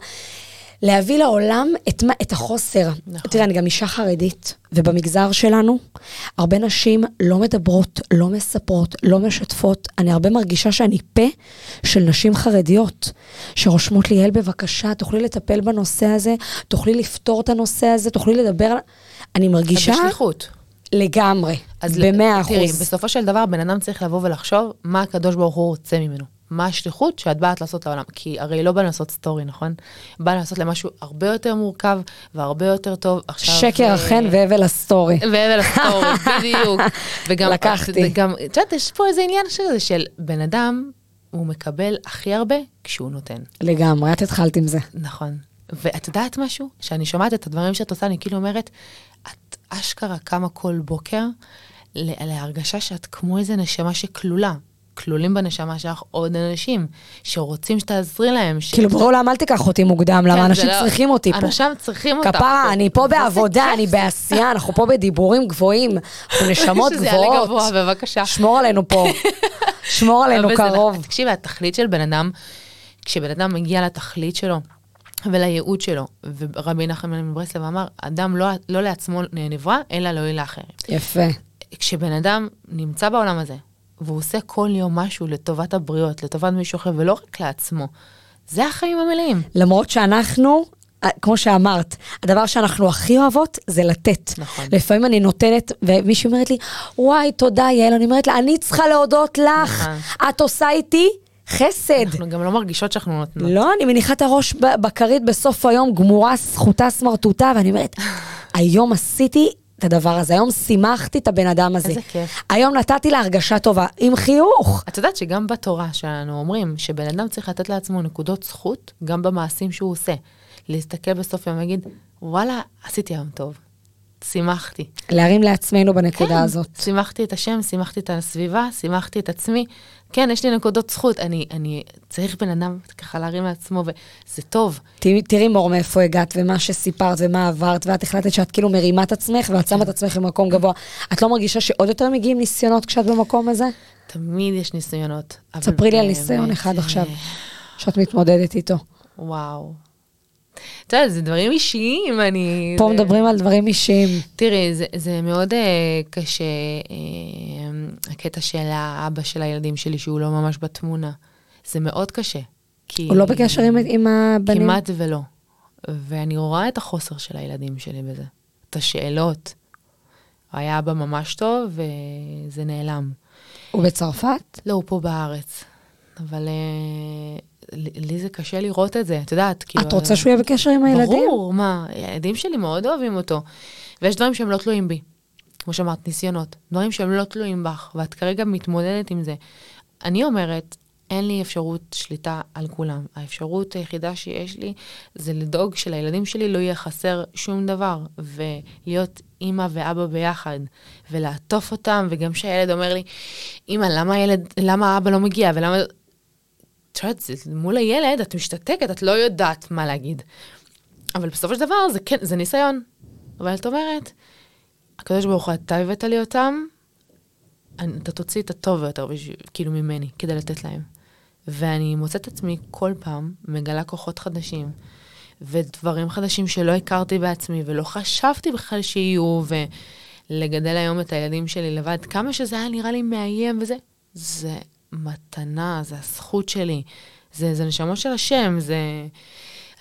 להביא לעולם את, מה, את החוסר. נכון. תראה, אני גם אישה חרדית, ובמגזר שלנו, הרבה נשים לא מדברות, לא מספרות, לא משתפות. אני הרבה מרגישה שאני פה של נשים חרדיות, שרושמות לי, יעל, בבקשה, תוכלי לטפל בנושא הזה, תוכלי לפתור את הנושא הזה, תוכלי לדבר על... אני את מרגישה בשליחות. לגמרי, אז במאה תראי, אחוז. בסופו של דבר, בן אדם צריך לבוא ולחשוב מה הקדוש ברוך הוא רוצה ממנו. מה השליחות שאת באת לעשות לעולם? כי הרי לא באנו לעשות סטורי, נכון? באנו לעשות למשהו הרבה יותר מורכב והרבה יותר טוב. עכשיו, שקר אה, החן והבל הסטורי. והבל הסטורי, בדיוק. וגם, לקחתי. וגם, את יודעת, יש פה איזה עניין שזה של בן אדם, הוא מקבל הכי הרבה כשהוא נותן. לגמרי, את התחלת עם זה. נכון. ואת יודעת משהו? כשאני שומעת את הדברים שאת עושה, אני כאילו אומרת, את אשכרה קמה כל בוקר להרגשה שאת כמו איזה נשמה שכלולה. כלולים בנשמה שלך עוד אנשים שרוצים שתעזרי להם. ש- כאילו, למה אל תיקח אותי מוקדם? כן, למה זה אנשים לא- צריכים אותי פה? אנשים צריכים אותך. כפרה. אני פה בעבודה. אני בעשייה, אנחנו פה בדיבורים גבוהים, אנחנו נשמות שזה יעלה גבוהות. גבוה, בבקשה. שמור עלינו פה, שמור עלינו קרוב. תקשיבי, התכלית של בן אדם, כשבן אדם מגיע לתכלית שלו ולייעוד שלו, ורבי נחמן מברסלב אמר, אדם לא, לא לעצמו נברא, אלא להועיל לאחרים. יפה. כשבן אדם נמצא בעולם הזה, והוא עושה כל יום משהו לטובת הבריות, לטובת מישהו אחר, ולא רק לעצמו, זה החיים המלאים. למרות שאנחנו, אה, כמו שאמרת, הדבר שאנחנו הכי אוהבות זה לתת. נכון. לפעמים אני נותנת, ומישהי אומרת לי, וואי, תודה, יעל. אני אומרת לה, אני צריכה להודות לך. נכון. את עושה איתי חסד. אנחנו גם לא מרגישות שאנחנו נותנות. לא, אני מניחה את הראש בכרית בסוף היום, גמורה, זכותה, סמרטוטה, ואני אומרת, היום עשיתי את הדבר הזה, היום שימחתי את הבן אדם הזה. איזה כיף. היום נתתי לה הרגשה טובה, עם חיוך. את יודעת שגם בתורה שלנו אומרים שבן אדם צריך לתת לעצמו נקודות זכות גם במעשים שהוא עושה. להסתכל בסוף יום ולהגיד, וואלה, עשיתי היום טוב. שימחתי. להרים לעצמנו בנקודה כן, הזאת. שימחתי את השם, שימחתי את הסביבה, שימחתי את עצמי. כן, יש לי נקודות זכות. אני, אני צריך בן אדם ככה להרים לעצמו, וזה טוב. תראי, תראי מור מאיפה הגעת ומה שסיפרת ומה עברת, ואת החלטת שאת כאילו מרימה את עצמך ואת שמה את עצמך במקום גבוה. את לא מרגישה שעוד יותר מגיעים ניסיונות כשאת במקום הזה? תמיד יש ניסיונות. ספרי לי על באמת, ניסיון אחד אה, עכשיו, שאת מתמודדת איתו. וואו. את יודעת, זה דברים אישיים, אני... פה זה- מדברים על דברים אישיים. תראי, זה, זה מאוד uh, קשה, uh, הקטע של האבא של הילדים שלי, שהוא לא ממש בתמונה. זה מאוד קשה. כי... הוא לא בקשר עם- עם הבנים? כמעט ולא. ואני רואה את החוסר של הילדים שלי בזה. את השאלות. היה אבא ממש טוב, וזה נעלם. הוא בצרפת? לא, הוא פה בארץ. אבל uh, לי זה קשה לראות את זה, את יודעת, כאילו... את רוצה שהוא יהיה בקשר עם הילדים? ברור, מה, הילדים שלי מאוד אוהבים אותו. ויש דברים שהם לא תלויים בי. כמו שאמרת, ניסיונות. דברים שהם לא תלויים בך, ואת כרגע מתמודדת עם זה. אני אומרת, אין לי אפשרות שליטה על כולם. האפשרות היחידה שיש לי זה לדאוג שלילדים שלי לא יהיה חסר שום דבר, ולהיות אימא ואבא ביחד, ולעטוף אותם, וגם כשהילד אומר לי, אימא, למה הילד, למה האבא לא מגיע, ולמה... את יודעת, זה מול הילד, את משתתקת, את לא יודעת מה להגיד. אבל בסופו של דבר זה כן, זה ניסיון. אבל את אומרת, הקדוש ברוך הוא, אתה הבאת לי אותם, אתה תוציא את הטוב ביותר, כאילו ממני, כדי לתת להם. ואני מוצאת את עצמי כל פעם מגלה כוחות חדשים, ודברים חדשים שלא הכרתי בעצמי, ולא חשבתי בכלל שיהיו, ולגדל היום את הילדים שלי לבד, כמה שזה היה נראה לי מאיים וזה, זה מתנה, זה הזכות שלי. זה, זה נשמות של השם, זה...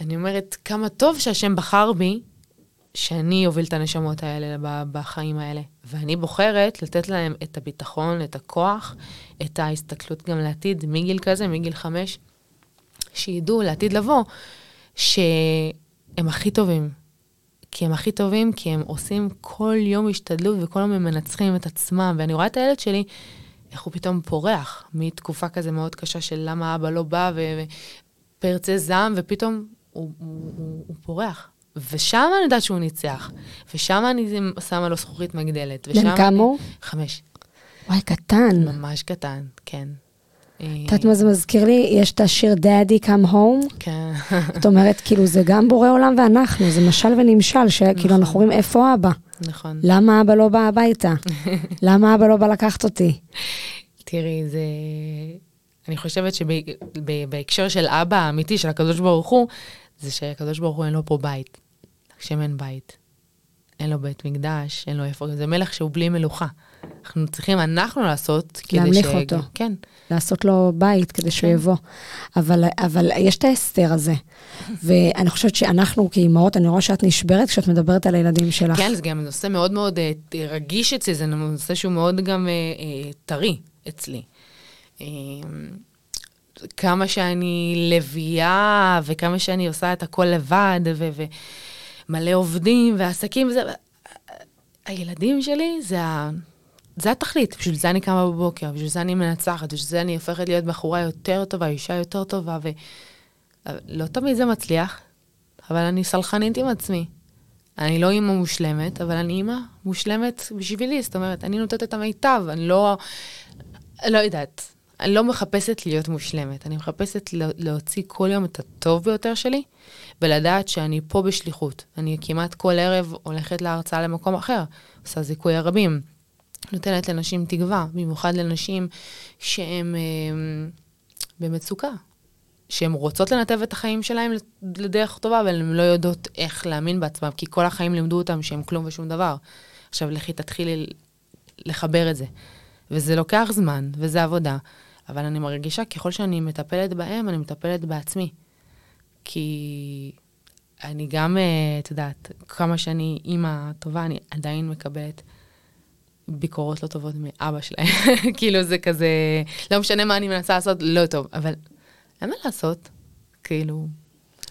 אני אומרת, כמה טוב שהשם בחר בי, שאני אוביל את הנשמות האלה בחיים האלה. ואני בוחרת לתת להם את הביטחון, את הכוח, את ההסתכלות גם לעתיד, מגיל כזה, מגיל חמש, שידעו לעתיד לבוא, שהם הכי טובים. כי הם הכי טובים, כי הם עושים כל יום השתדלות וכל יום הם מנצחים את עצמם. ואני רואה את הילד שלי, איך הוא פתאום פורח מתקופה כזה מאוד קשה של למה אבא לא בא ופרצי זעם, ופתאום הוא, הוא, הוא, הוא פורח. ושם אני יודעת שהוא ניצח. ושם אני שמה לו זכוכית מגדלת. בן כמה הוא? חמש. וואי, קטן. ממש קטן, כן. את יודעת מה זה מזכיר לי? יש את השיר Daddy Come Home. כן. זאת אומרת, כאילו, זה גם בורא עולם ואנחנו, זה משל ונמשל, שכאילו אנחנו אומרים, איפה אבא? נכון. למה אבא לא בא הביתה? למה אבא לא בא לקחת אותי? תראי, זה... אני חושבת שבהקשר של אבא האמיתי, של הקדוש ברוך הוא, זה שהקדוש ברוך הוא אין לו פה בית. השם אין בית. אין לו בית מקדש, אין לו איפה, זה מלך שהוא בלי מלוכה. אנחנו צריכים, אנחנו לעשות כדי להמליך אותו. כן, לעשות לו בית כדי שהוא יבוא. אבל, אבל יש את ההסתר הזה. ואני חושבת שאנחנו כאימהות, אני רואה שאת נשברת כשאת מדברת על הילדים שלך. כן, זה גם נושא מאוד מאוד אה, רגיש אצלי, זה נושא שהוא מאוד גם אה, אה, טרי אצלי. אה, כמה שאני לביאה, וכמה שאני עושה את הכל לבד, ומלא עובדים ועסקים וזה, הילדים שלי זה, ה... זה התכלית, בשביל זה אני קמה בבוקר, בשביל זה אני מנצחת, בשביל זה אני הופכת להיות בחורה יותר טובה, אישה יותר טובה, ולא תמיד זה מצליח, אבל אני סלחנית עם עצמי. אני לא אימא מושלמת, אבל אני אימא מושלמת בשבילי, זאת אומרת, אני נותנת את המיטב, אני לא, לא יודעת, אני לא מחפשת להיות מושלמת, אני מחפשת לה- להוציא כל יום את הטוב ביותר שלי, ולדעת שאני פה בשליחות. אני כמעט כל ערב הולכת להרצאה למקום אחר, עושה זיכוי הרבים, נותנת לנשים תקווה, במיוחד לנשים שהן אה, במצוקה, שהן רוצות לנתב את החיים שלהן לדרך טובה, אבל הן לא יודעות איך להאמין בעצמם, כי כל החיים לימדו אותם שהם כלום ושום דבר. עכשיו לכי תתחילי לחבר את זה. וזה לוקח זמן, וזה עבודה, אבל אני מרגישה ככל שאני מטפלת בהם, אני מטפלת בעצמי. כי אני גם, אה, את יודעת, כמה שאני אימא טובה, אני עדיין מקבלת ביקורות לא טובות מאבא שלהם. כאילו זה כזה, לא משנה מה אני מנסה לעשות, לא טוב, אבל אין מה לעשות, כאילו...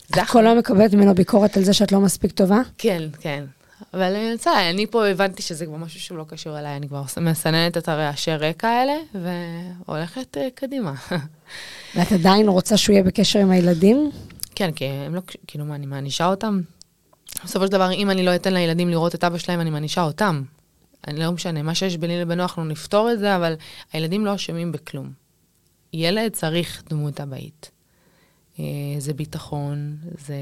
את כל היום מקבלת ממנו ביקורת על זה שאת לא מספיק טובה? כן, כן. אבל אני רוצה, אני פה הבנתי שזה כבר משהו שהוא לא קשור אליי, אני כבר מסננת את הרעשי רקע האלה, והולכת uh, קדימה. ואת עדיין רוצה שהוא יהיה בקשר עם הילדים? כן, כי הם לא, כאילו מה, אני מענישה אותם? בסופו של דבר, אם אני לא אתן לילדים לראות את אבא שלהם, אני מענישה אותם. אני לא משנה, מה שיש ביני לבינו, אנחנו נפתור את זה, אבל הילדים לא אשמים בכלום. ילד צריך דמות אבאית. אה, זה ביטחון, זה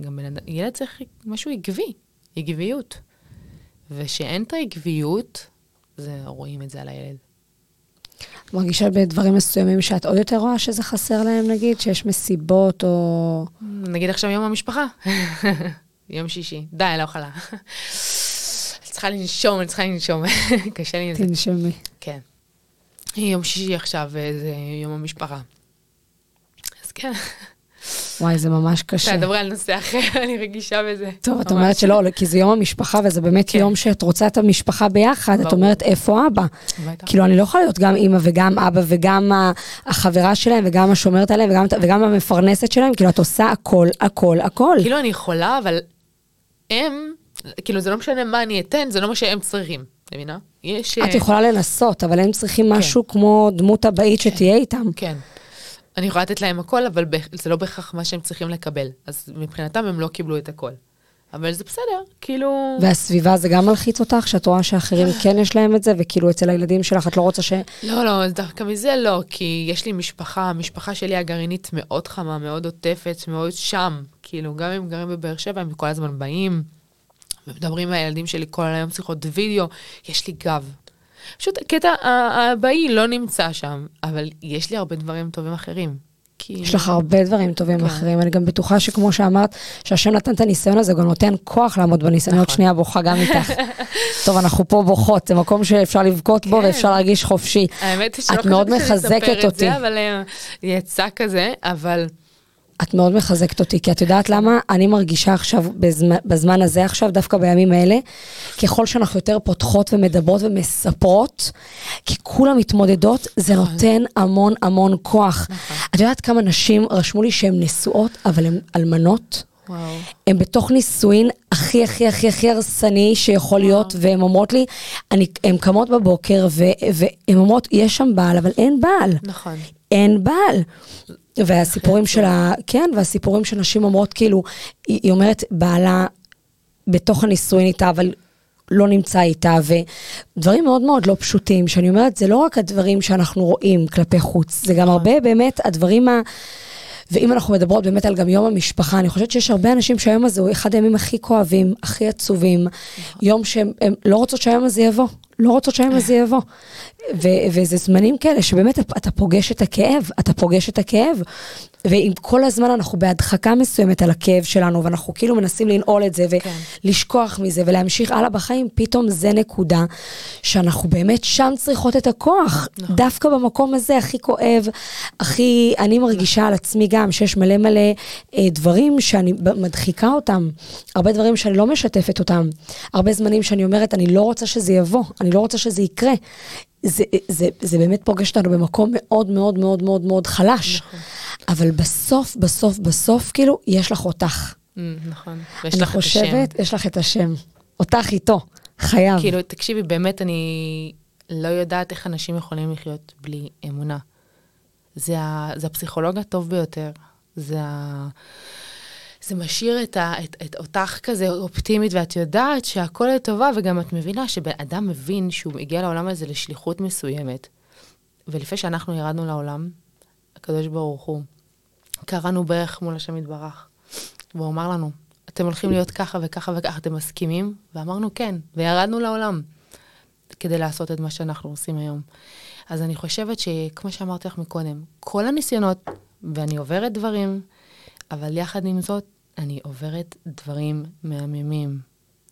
גם בן אדם, ילד צריך משהו עקבי, עקביות. ושאין את העקביות, זה, רואים את זה על הילד. את מרגישה בדברים מסוימים שאת עוד יותר רואה שזה חסר להם, נגיד, שיש מסיבות או... נגיד עכשיו יום המשפחה, יום שישי, די, לא יכולה. צריכה לנשום, אני צריכה לנשום, קשה לי עם זה. תנשמי. כן. יום שישי עכשיו, אה, זה יום המשפחה. אז כן. וואי, זה ממש קשה. תדברי על נושא אחר, אני רגישה בזה. טוב, את אומרת שלא, כי זה יום המשפחה, וזה באמת כן. יום שאת רוצה את המשפחה ביחד, את. אומרת, איפה אבא? כאילו, אני לא יכולה להיות גם אימא וגם אבא וגם החברה שלהם וגם השומרת עליהם וגם, וגם המפרנסת שלהם, כאילו, את עושה הכל, הכל, הכל. כאילו אני יכולה, אבל הם, כאילו זה לא משנה מה אני אתן, זה לא מה שהם צריכים, את מבינה? יש... את אה, יכולה לנסות, אבל הם צריכים משהו כמו דמות אבאית שתהיה איתם. כן. אני יכולה לתת להם הכל, אבל זה לא בהכרח מה שהם צריכים לקבל. אז מבחינתם הם לא קיבלו את הכל. אבל זה בסדר, כאילו... והסביבה זה גם מלחיץ אותך, שאת רואה שאחרים כן יש להם את זה, וכאילו אצל הילדים שלך את לא רוצה ש... לא, לא, דווקא מזה לא, כי יש לי משפחה, המשפחה שלי הגרעינית מאוד חמה, מאוד עוטפת, מאוד שם. כאילו, גם אם גרים בבאר שבע, הם כל הזמן באים, ומדברים עם הילדים שלי כל היום שיחות וידאו, יש לי גב. פשוט הקטע הבאי לא נמצא שם, אבל יש לי הרבה דברים טובים אחרים. כאילו... יש לך הרבה דברים טובים כן. אחרים. אני גם בטוחה שכמו שאמרת, שהשם נתן את הניסיון הזה, גם נותן כוח לעמוד בניסיון. אני עוד נכון. שנייה בוכה גם איתך. טוב, אנחנו פה בוכות, זה מקום שאפשר לבכות בו כן. ואפשר להרגיש חופשי. האמת היא שלא חשבתי שאני אספר את. זה, אבל אה, יצא כזה, אבל את מאוד מחזקת אותי, כי את יודעת למה? אני מרגישה עכשיו, בזמן, בזמן הזה עכשיו, דווקא בימים האלה, ככל שאנחנו יותר פותחות ומדברות ומספרות, כי כולם מתמודדות, זה נותן המון המון כוח. את יודעת כמה נשים רשמו לי שהן נשואות, אבל הן אלמנות? וואו. הן בתוך נישואין הכי הכי הכי הכי הרסני שיכול להיות, והן אומרות לי, אני, הן קמות בבוקר והן אומרות, יש שם בעל, אבל אין בעל. נכון. אין בעל. והסיפורים של ה... כן, והסיפורים של נשים אומרות, כאילו, היא, היא אומרת, בעלה בתוך הנישואין איתה, אבל לא נמצא איתה, ודברים מאוד מאוד לא פשוטים, שאני אומרת, זה לא רק הדברים שאנחנו רואים כלפי חוץ, זה גם הרבה באמת הדברים ה... ואם אנחנו מדברות באמת על גם יום המשפחה, אני חושבת שיש הרבה אנשים שהיום הזה הוא אחד הימים הכי כואבים, הכי עצובים, יום שהם הם לא רוצות שהיום הזה יבוא, לא רוצות שהיום הזה יבוא. ו- וזה זמנים כאלה שבאמת אתה פוגש את הכאב, אתה פוגש את הכאב. ואם כל הזמן אנחנו בהדחקה מסוימת על הכאב שלנו, ואנחנו כאילו מנסים לנעול את זה ולשכוח מזה ולהמשיך הלאה בחיים, פתאום זה נקודה שאנחנו באמת שם צריכות את הכוח. נכון. דווקא במקום הזה הכי כואב, הכי, אני מרגישה על עצמי גם שיש מלא מלא אה, דברים שאני מדחיקה אותם, הרבה דברים שאני לא משתפת אותם, הרבה זמנים שאני אומרת, אני לא רוצה שזה יבוא, אני לא רוצה שזה יקרה. זה, זה, זה באמת פוגש אותנו במקום מאוד מאוד מאוד מאוד מאוד חלש. נכון. אבל בסוף, בסוף, בסוף, כאילו, יש לך אותך. Mm, נכון. ויש אני לך את השם. חושבת, יש לך את השם. אותך איתו, חייב. כאילו, תקשיבי, באמת, אני לא יודעת איך אנשים יכולים לחיות בלי אמונה. זה, ה, זה הפסיכולוג הטוב ביותר. זה, ה, זה משאיר את, ה, את, את אותך כזה אופטימית, ואת יודעת שהכל לטובה, וגם את מבינה שבן אדם מבין שהוא הגיע לעולם הזה לשליחות מסוימת. ולפני שאנחנו ירדנו לעולם, הקדוש ברוך הוא, קראנו ברך מול השם יתברך, והוא אמר לנו, אתם הולכים להיות ככה וככה וככה, אתם מסכימים? ואמרנו כן, וירדנו לעולם כדי לעשות את מה שאנחנו עושים היום. אז אני חושבת שכמו שאמרתי לך מקודם, כל הניסיונות, ואני עוברת דברים, אבל יחד עם זאת, אני עוברת דברים מהממים,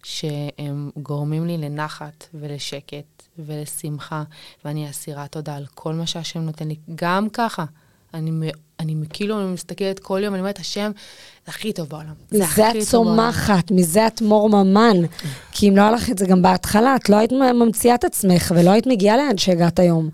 שהם גורמים לי לנחת ולשקט ולשמחה, ואני אסירה תודה על כל מה שהשם נותן לי. גם ככה, אני אני כאילו מסתכלת כל יום, אני אומרת, השם, זה הכי טוב בעולם. מזה הכי את טוב בעולם." צומחת, מזה את מורממן. כי אם לא היה לך את זה גם בהתחלה, את לא היית ממציאה את עצמך ולא היית מגיעה לאן שהגעת היום.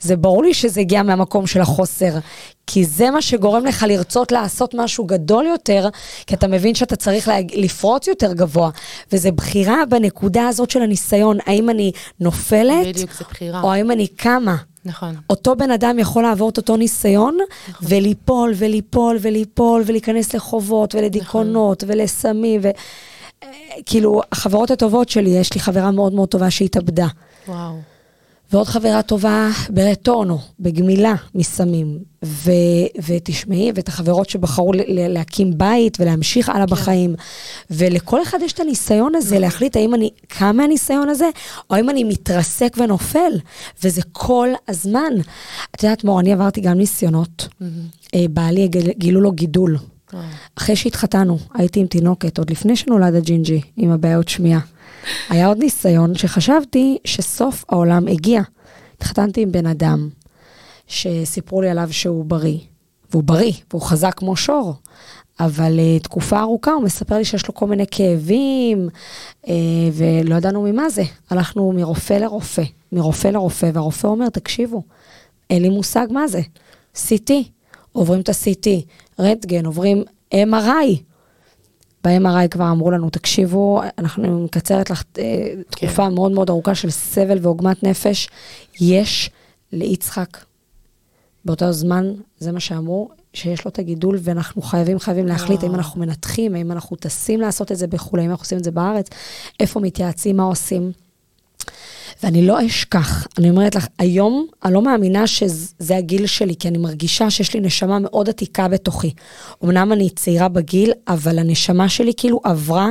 זה ברור לי שזה הגיע מהמקום של החוסר, כי זה מה שגורם לך לרצות לעשות משהו גדול יותר, כי אתה מבין שאתה צריך להג... לפרוץ יותר גבוה. וזה בחירה בנקודה הזאת של הניסיון, האם אני נופלת, בדיוק, זה בחירה. או האם אני קמה. נכון. אותו בן אדם יכול לעבור את אותו ניסיון, נכון. וליפול וליפול וליפול ולהיכנס לחובות ולדיכאונות נכון. ולסמים, ו... אה, כאילו, החברות הטובות שלי, יש לי חברה מאוד מאוד טובה שהתאבדה. וואו. ועוד חברה טובה ברטורנו, בגמילה מסמים. ו- ותשמעי, ואת החברות שבחרו להקים בית ולהמשיך הלאה בחיים. ולכל אחד יש את הניסיון הזה, להחליט האם אני קם מהניסיון הזה, או האם אני מתרסק ונופל. וזה כל הזמן. את יודעת, מור, אני עברתי גם ניסיונות. אה, בעלי גיל- גילו לו גידול. וואו. אחרי שהתחתנו, הייתי עם תינוקת, עוד לפני שנולד הג'ינג'י, עם הבעיות שמיעה. היה עוד ניסיון שחשבתי שסוף העולם הגיע. התחתנתי עם בן אדם שסיפרו לי עליו שהוא בריא, והוא בריא, והוא חזק כמו שור. אבל uh, תקופה ארוכה הוא מספר לי שיש לו כל מיני כאבים, uh, ולא ידענו ממה זה. הלכנו מרופא לרופא, מרופא לרופא, והרופא אומר, תקשיבו, אין לי מושג מה זה. CT, עוברים את ה-CT, רנטגן, עוברים MRI. ב-MRI כבר אמרו לנו, תקשיבו, אנחנו מקצרת לך אה, תקופה מאוד מאוד ארוכה של סבל ועוגמת נפש. יש ליצחק, באותו זמן, זה מה שאמרו, שיש לו את הגידול, ואנחנו חייבים, חייבים להחליט האם וואו. אנחנו מנתחים, האם אנחנו טסים לעשות את זה בחו"ל, האם אנחנו עושים את זה בארץ, איפה מתייעצים, מה עושים. ואני לא אשכח, אני אומרת לך, היום אני לא מאמינה שזה הגיל שלי, כי אני מרגישה שיש לי נשמה מאוד עתיקה בתוכי. אמנם אני צעירה בגיל, אבל הנשמה שלי כאילו עברה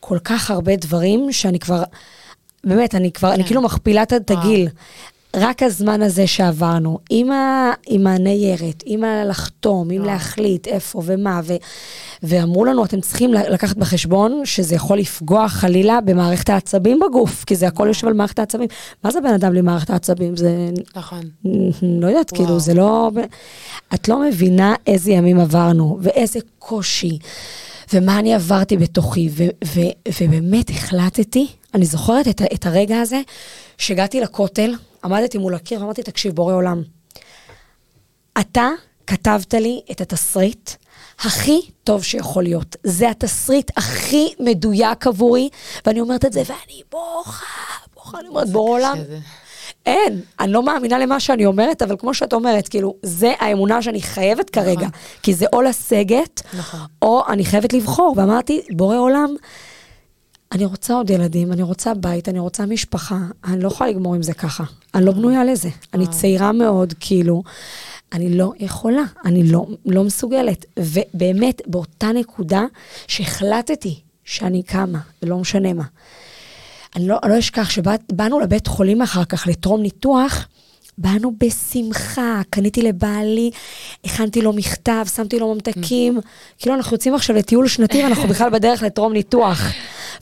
כל כך הרבה דברים, שאני כבר, באמת, אני כבר, אני כן. כאילו מכפילה את. הגיל. רק הזמן הזה שעברנו, עם, ה, עם הניירת, עם הלחתום, עם וואו. להחליט איפה ומה, ו, ואמרו לנו, אתם צריכים לקחת בחשבון שזה יכול לפגוע חלילה במערכת העצבים בגוף, כי זה הכל יושב על מערכת העצבים. מה זה בן אדם בלי מערכת העצבים? זה, נכון. לא יודעת, וואו. כאילו, זה לא... את לא מבינה איזה ימים עברנו, ואיזה קושי, ומה אני עברתי בתוכי, ו, ו, ובאמת החלטתי, אני זוכרת את, ה- את הרגע הזה, שהגעתי לכותל, עמדתי מול הקיר ואמרתי, תקשיב, בורא עולם, אתה כתבת לי את התסריט הכי טוב שיכול להיות. זה התסריט הכי מדויק עבורי, ואני אומרת את זה, ואני בוכה, בוכה, אני אומרת, בורא עולם, שזה- אין, אני לא מאמינה למה שאני אומרת, אבל כמו שאת אומרת, כאילו, זה האמונה שאני חייבת כרגע, כי זה או לסגת, נכון. או אני חייבת לבחור. ואמרתי, בורא עולם, אני רוצה עוד ילדים, אני רוצה בית, אני רוצה משפחה, אני לא יכולה לגמור עם זה ככה. אני לא בנויה לזה. אני צעירה מאוד, כאילו, אני לא יכולה, אני לא, לא מסוגלת. ובאמת, באותה נקודה שהחלטתי שאני קמה, ולא משנה מה. אני לא, אני לא אשכח שבאנו לבית חולים אחר כך לתרום ניתוח, באנו בשמחה, קניתי לבעלי, הכנתי לו מכתב, שמתי לו ממתקים, כאילו אנחנו יוצאים עכשיו לטיול שנתי ואנחנו בכלל בדרך לתרום ניתוח.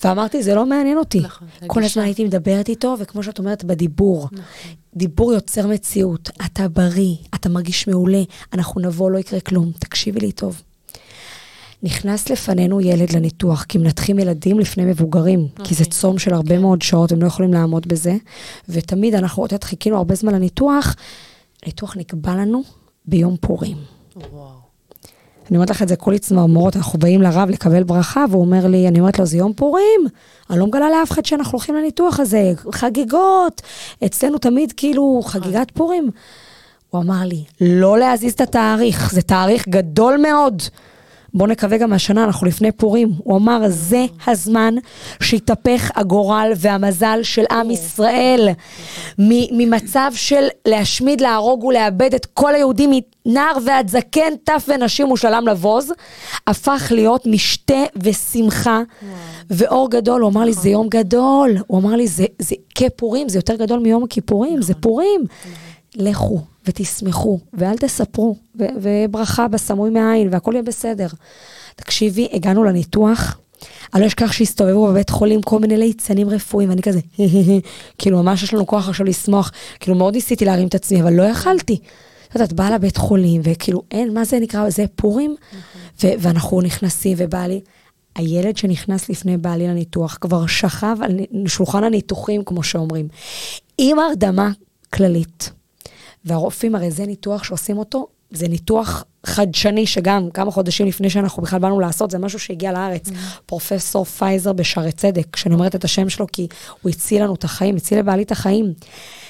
ואמרתי, זה לא מעניין אותי. נכון, כל. הזמן הייתי מדברת איתו, וכמו שאת אומרת, בדיבור. דיבור יוצר מציאות. אתה בריא, אתה מרגיש מעולה, אנחנו נבוא, לא יקרה כלום. תקשיבי לי טוב. נכנס לפנינו ילד לניתוח, כי מנתחים ילדים לפני מבוגרים, okay. כי זה אוקיי. צום של הרבה מאוד שעות, הם לא יכולים לעמוד בזה. ותמיד אנחנו, את יודעת, חיכינו הרבה זמן לניתוח, הניתוח נקבע לנו ביום פורים. וואו. אני אומרת לך את זה כולי צמרמורות, אנחנו באים לרב לקבל ברכה, והוא אומר לי, אני אומרת לו, זה יום פורים, אני לא מגלה לאף אחד שאנחנו הולכים לניתוח הזה, חגיגות, אצלנו תמיד כאילו חגיגת פורים. הוא אמר לי, לא להזיז את התאריך, זה תאריך גדול מאוד. בוא נקווה גם השנה, אנחנו לפני פורים. הוא אמר, זה הזמן שהתהפך הגורל והמזל של עם ישראל. מ- ממצב של להשמיד, להרוג ולאבד את כל היהודים, מנער ועד זקן, טף ונשים ושלם לבוז, הפך להיות משתה ושמחה ואור גדול. הוא אמר לי, זה יום גדול. הוא אמר לי, זה, זה כפורים, זה יותר גדול מיום הכיפורים, זה פורים. לכו ותשמחו, ואל תספרו, ו- וברכה בסמוי מהעין, והכל יהיה בסדר. תקשיבי, הגענו לניתוח, אני לא אשכח שהסתובבו בבית חולים כל מיני ליצנים רפואיים, ואני כזה, כאילו ממש יש לנו כוח עכשיו לשמוח, כאילו מאוד ניסיתי להרים את עצמי, אבל לא יכלתי. את יודעת, באה לבית חולים, וכאילו, אין, מה זה נקרא, זה פורים? ו- ואנחנו נכנסים, ובא לי, הילד שנכנס לפני בעלי לניתוח כבר שכב על שולחן הניתוחים, כמו שאומרים, עם הרדמה כללית. והרופאים, הרי זה ניתוח שעושים אותו, זה ניתוח חדשני, שגם כמה חודשים לפני שאנחנו בכלל באנו לעשות, זה משהו שהגיע לארץ. פרופסור פייזר בשערי צדק, כשאני אומרת את השם שלו, כי הוא הציל לנו את החיים, הציל לבעלי את החיים.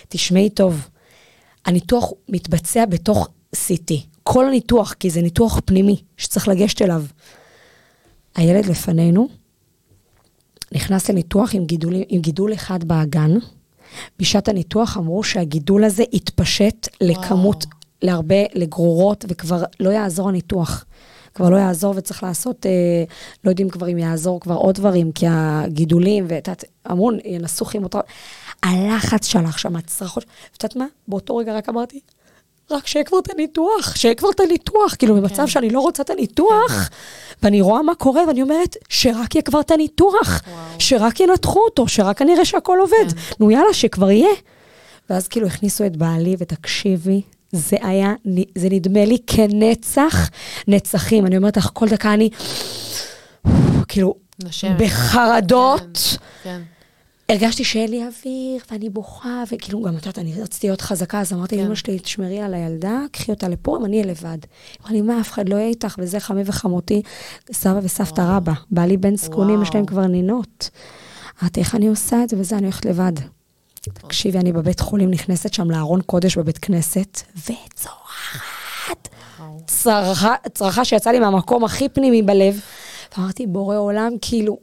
תשמעי טוב, הניתוח מתבצע בתוך CT. כל הניתוח, כי זה ניתוח פנימי שצריך לגשת אליו. הילד לפנינו נכנס לניתוח עם, גידול, עם גידול אחד באגן. בשעת הניתוח אמרו שהגידול הזה יתפשט לכמות, להרבה, לגרורות, וכבר לא יעזור הניתוח. כבר לא יעזור וצריך לעשות, אה, לא יודעים כבר אם יעזור כבר עוד דברים, כי הגידולים, ואת יודעת, אמרו, ינסו כימותרפיה. הלחץ שלך שם, הצרחות, ואת יודעת מה? באותו רגע רק אמרתי, רק שיהיה כבר את הניתוח, שיהיה כבר את הניתוח. כאילו, במצב שאני לא רוצה את הניתוח, ואני רואה מה קורה, ואני אומרת, שרק יהיה כבר את הניתוח, שרק ינתחו אותו, שרק אני אראה שהכל עובד. נו יאללה, שכבר יהיה. ואז כאילו הכניסו את בעלי, ותקשיבי, זה היה, זה נדמה לי כנצח נצחים. אני אומרת לך, כל דקה אני, כאילו, נושמת. בחרדות. כן. הרגשתי שאין לי אוויר, ואני בוכה, וכאילו, גם את יודעת, אני רציתי להיות חזקה, אז אמרתי כן. לאמא שלי, תשמרי על הילדה, קחי אותה לפורים, אני אהיה לבד. אמרה לי, מה, אף אחד לא יהיה איתך, וזה חמי וחמותי, סבא וסבתא רבא. בעלי בן זקונים, יש להם. כבר נינות. אמרתי, איך אני עושה את זה, וזה, אני הולכת לבד. תקשיבי, אני בבית חולים, נכנסת שם לארון קודש בבית כנסת, וצורחת. צרחה שיצאה לי מהמקום הכי פנימי בלב. ואמרתי, בורא עולם, כאילו,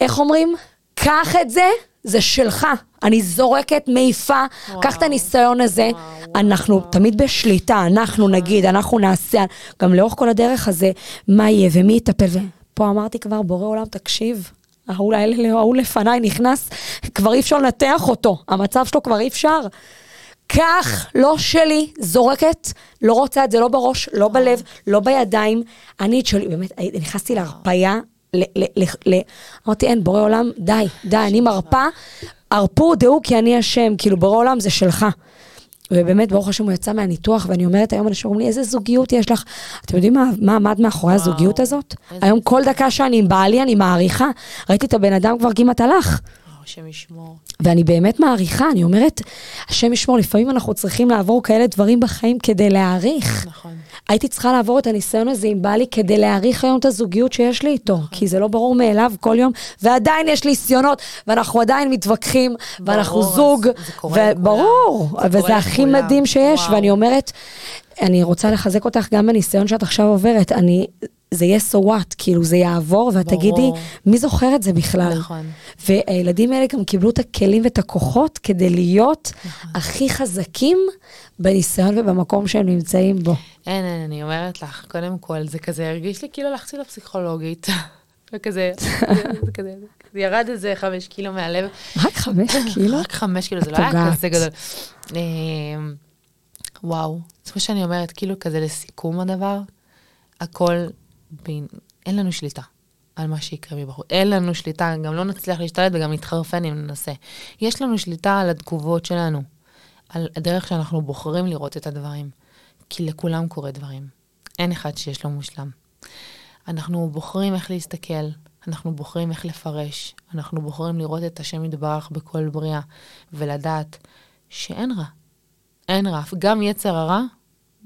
איך אומרים? קח את זה, זה שלך. אני זורקת, מעיפה. קח את הניסיון הזה. וואו, אנחנו וואו. תמיד בשליטה, אנחנו נגיד, אנחנו נעשה, גם לאורך כל הדרך הזה, מה יהיה ומי יטפל. ופה אמרתי כבר, בורא עולם, תקשיב. ההוא ההוא לפניי נכנס, כבר אי אפשר לנתח אותו, המצב שלו כבר אי אפשר. כך, לא שלי, זורקת, לא רוצה את זה לא בראש, לא בלב, לא בידיים. אני את שלי, באמת, נכנסתי להרפייה, ל- ל- ל- ל- אמרתי, אין, בורא עולם, די, די, אני מרפה, הרפו דעו כי אני אשם, כאילו, בורא עולם זה שלך. ובאמת, ברוך השם, הוא יצא מהניתוח, ואני אומרת, היום אנשים אומרים לי, איזה זוגיות יש לך. אתם יודעים מה, מה עמד מאחורי וואו, הזוגיות הזאת? היום כל דקה שאני עם בעלי, אני מעריכה. ראיתי את הבן אדם כבר כמעט הלך. השם ישמור. ואני באמת מעריכה, אני אומרת, השם ישמור, לפעמים אנחנו צריכים לעבור כאלה דברים בחיים כדי להעריך. נכון. הייתי צריכה לעבור את הניסיון הזה עם בעלי כדי להעריך היום את הזוגיות שיש לי איתו, כי זה לא ברור מאליו כל יום, ועדיין יש לי ניסיונות, ואנחנו עדיין מתווכחים, ואנחנו ברור, זוג, קורה לכולם. וברור, וזה הכי לכולם. מדהים שיש, וואו. ואני אומרת, אני רוצה לחזק אותך גם בניסיון שאת עכשיו עוברת, אני, זה יהיה so what, כאילו זה יעבור, ואת ברור. תגידי, מי זוכר את זה בכלל? נכון. והילדים האלה גם קיבלו את הכלים ואת הכוחות כדי להיות נכון. הכי חזקים בניסיון ובמקום שהם נמצאים בו. אין, אין, אני אומרת לך, קודם כל, זה כזה הרגיש לי כאילו הלכתי לפסיכולוגית. וכזה, זה כזה, זה ירד איזה חמש קילו מהלב. רק חמש קילו? רק חמש קילו, זה לא היה. כזה גדול. אמ, וואו, זה מה שאני אומרת, כאילו כזה לסיכום הדבר, הכל, בין- אין לנו שליטה על מה שיקרה מבחוץ. אין לנו שליטה, גם לא נצליח להשתלט וגם נתחרפן אם ננסה. יש לנו שליטה על התגובות שלנו, על הדרך שאנחנו בוחרים לראות את הדברים. כי לכולם קורה דברים. אין אחד שיש לו מושלם. אנחנו בוחרים איך להסתכל, אנחנו בוחרים איך לפרש, אנחנו בוחרים לראות את השם יתברך בכל בריאה, ולדעת שאין רע. אין רע. גם יצר הרע,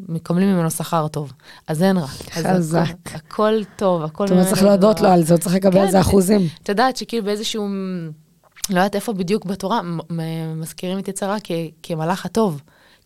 מקבלים ממנו שכר טוב. אז אין רע. חזק. הכל, הכל טוב, הכל זאת אומרת, צריך להודות לו על זה, הוא צריך לקבל על זה כן. אחוזים. את יודעת שכאילו באיזשהו, לא יודעת איפה בדיוק בתורה, מזכירים את יצרה כמלאך הטוב.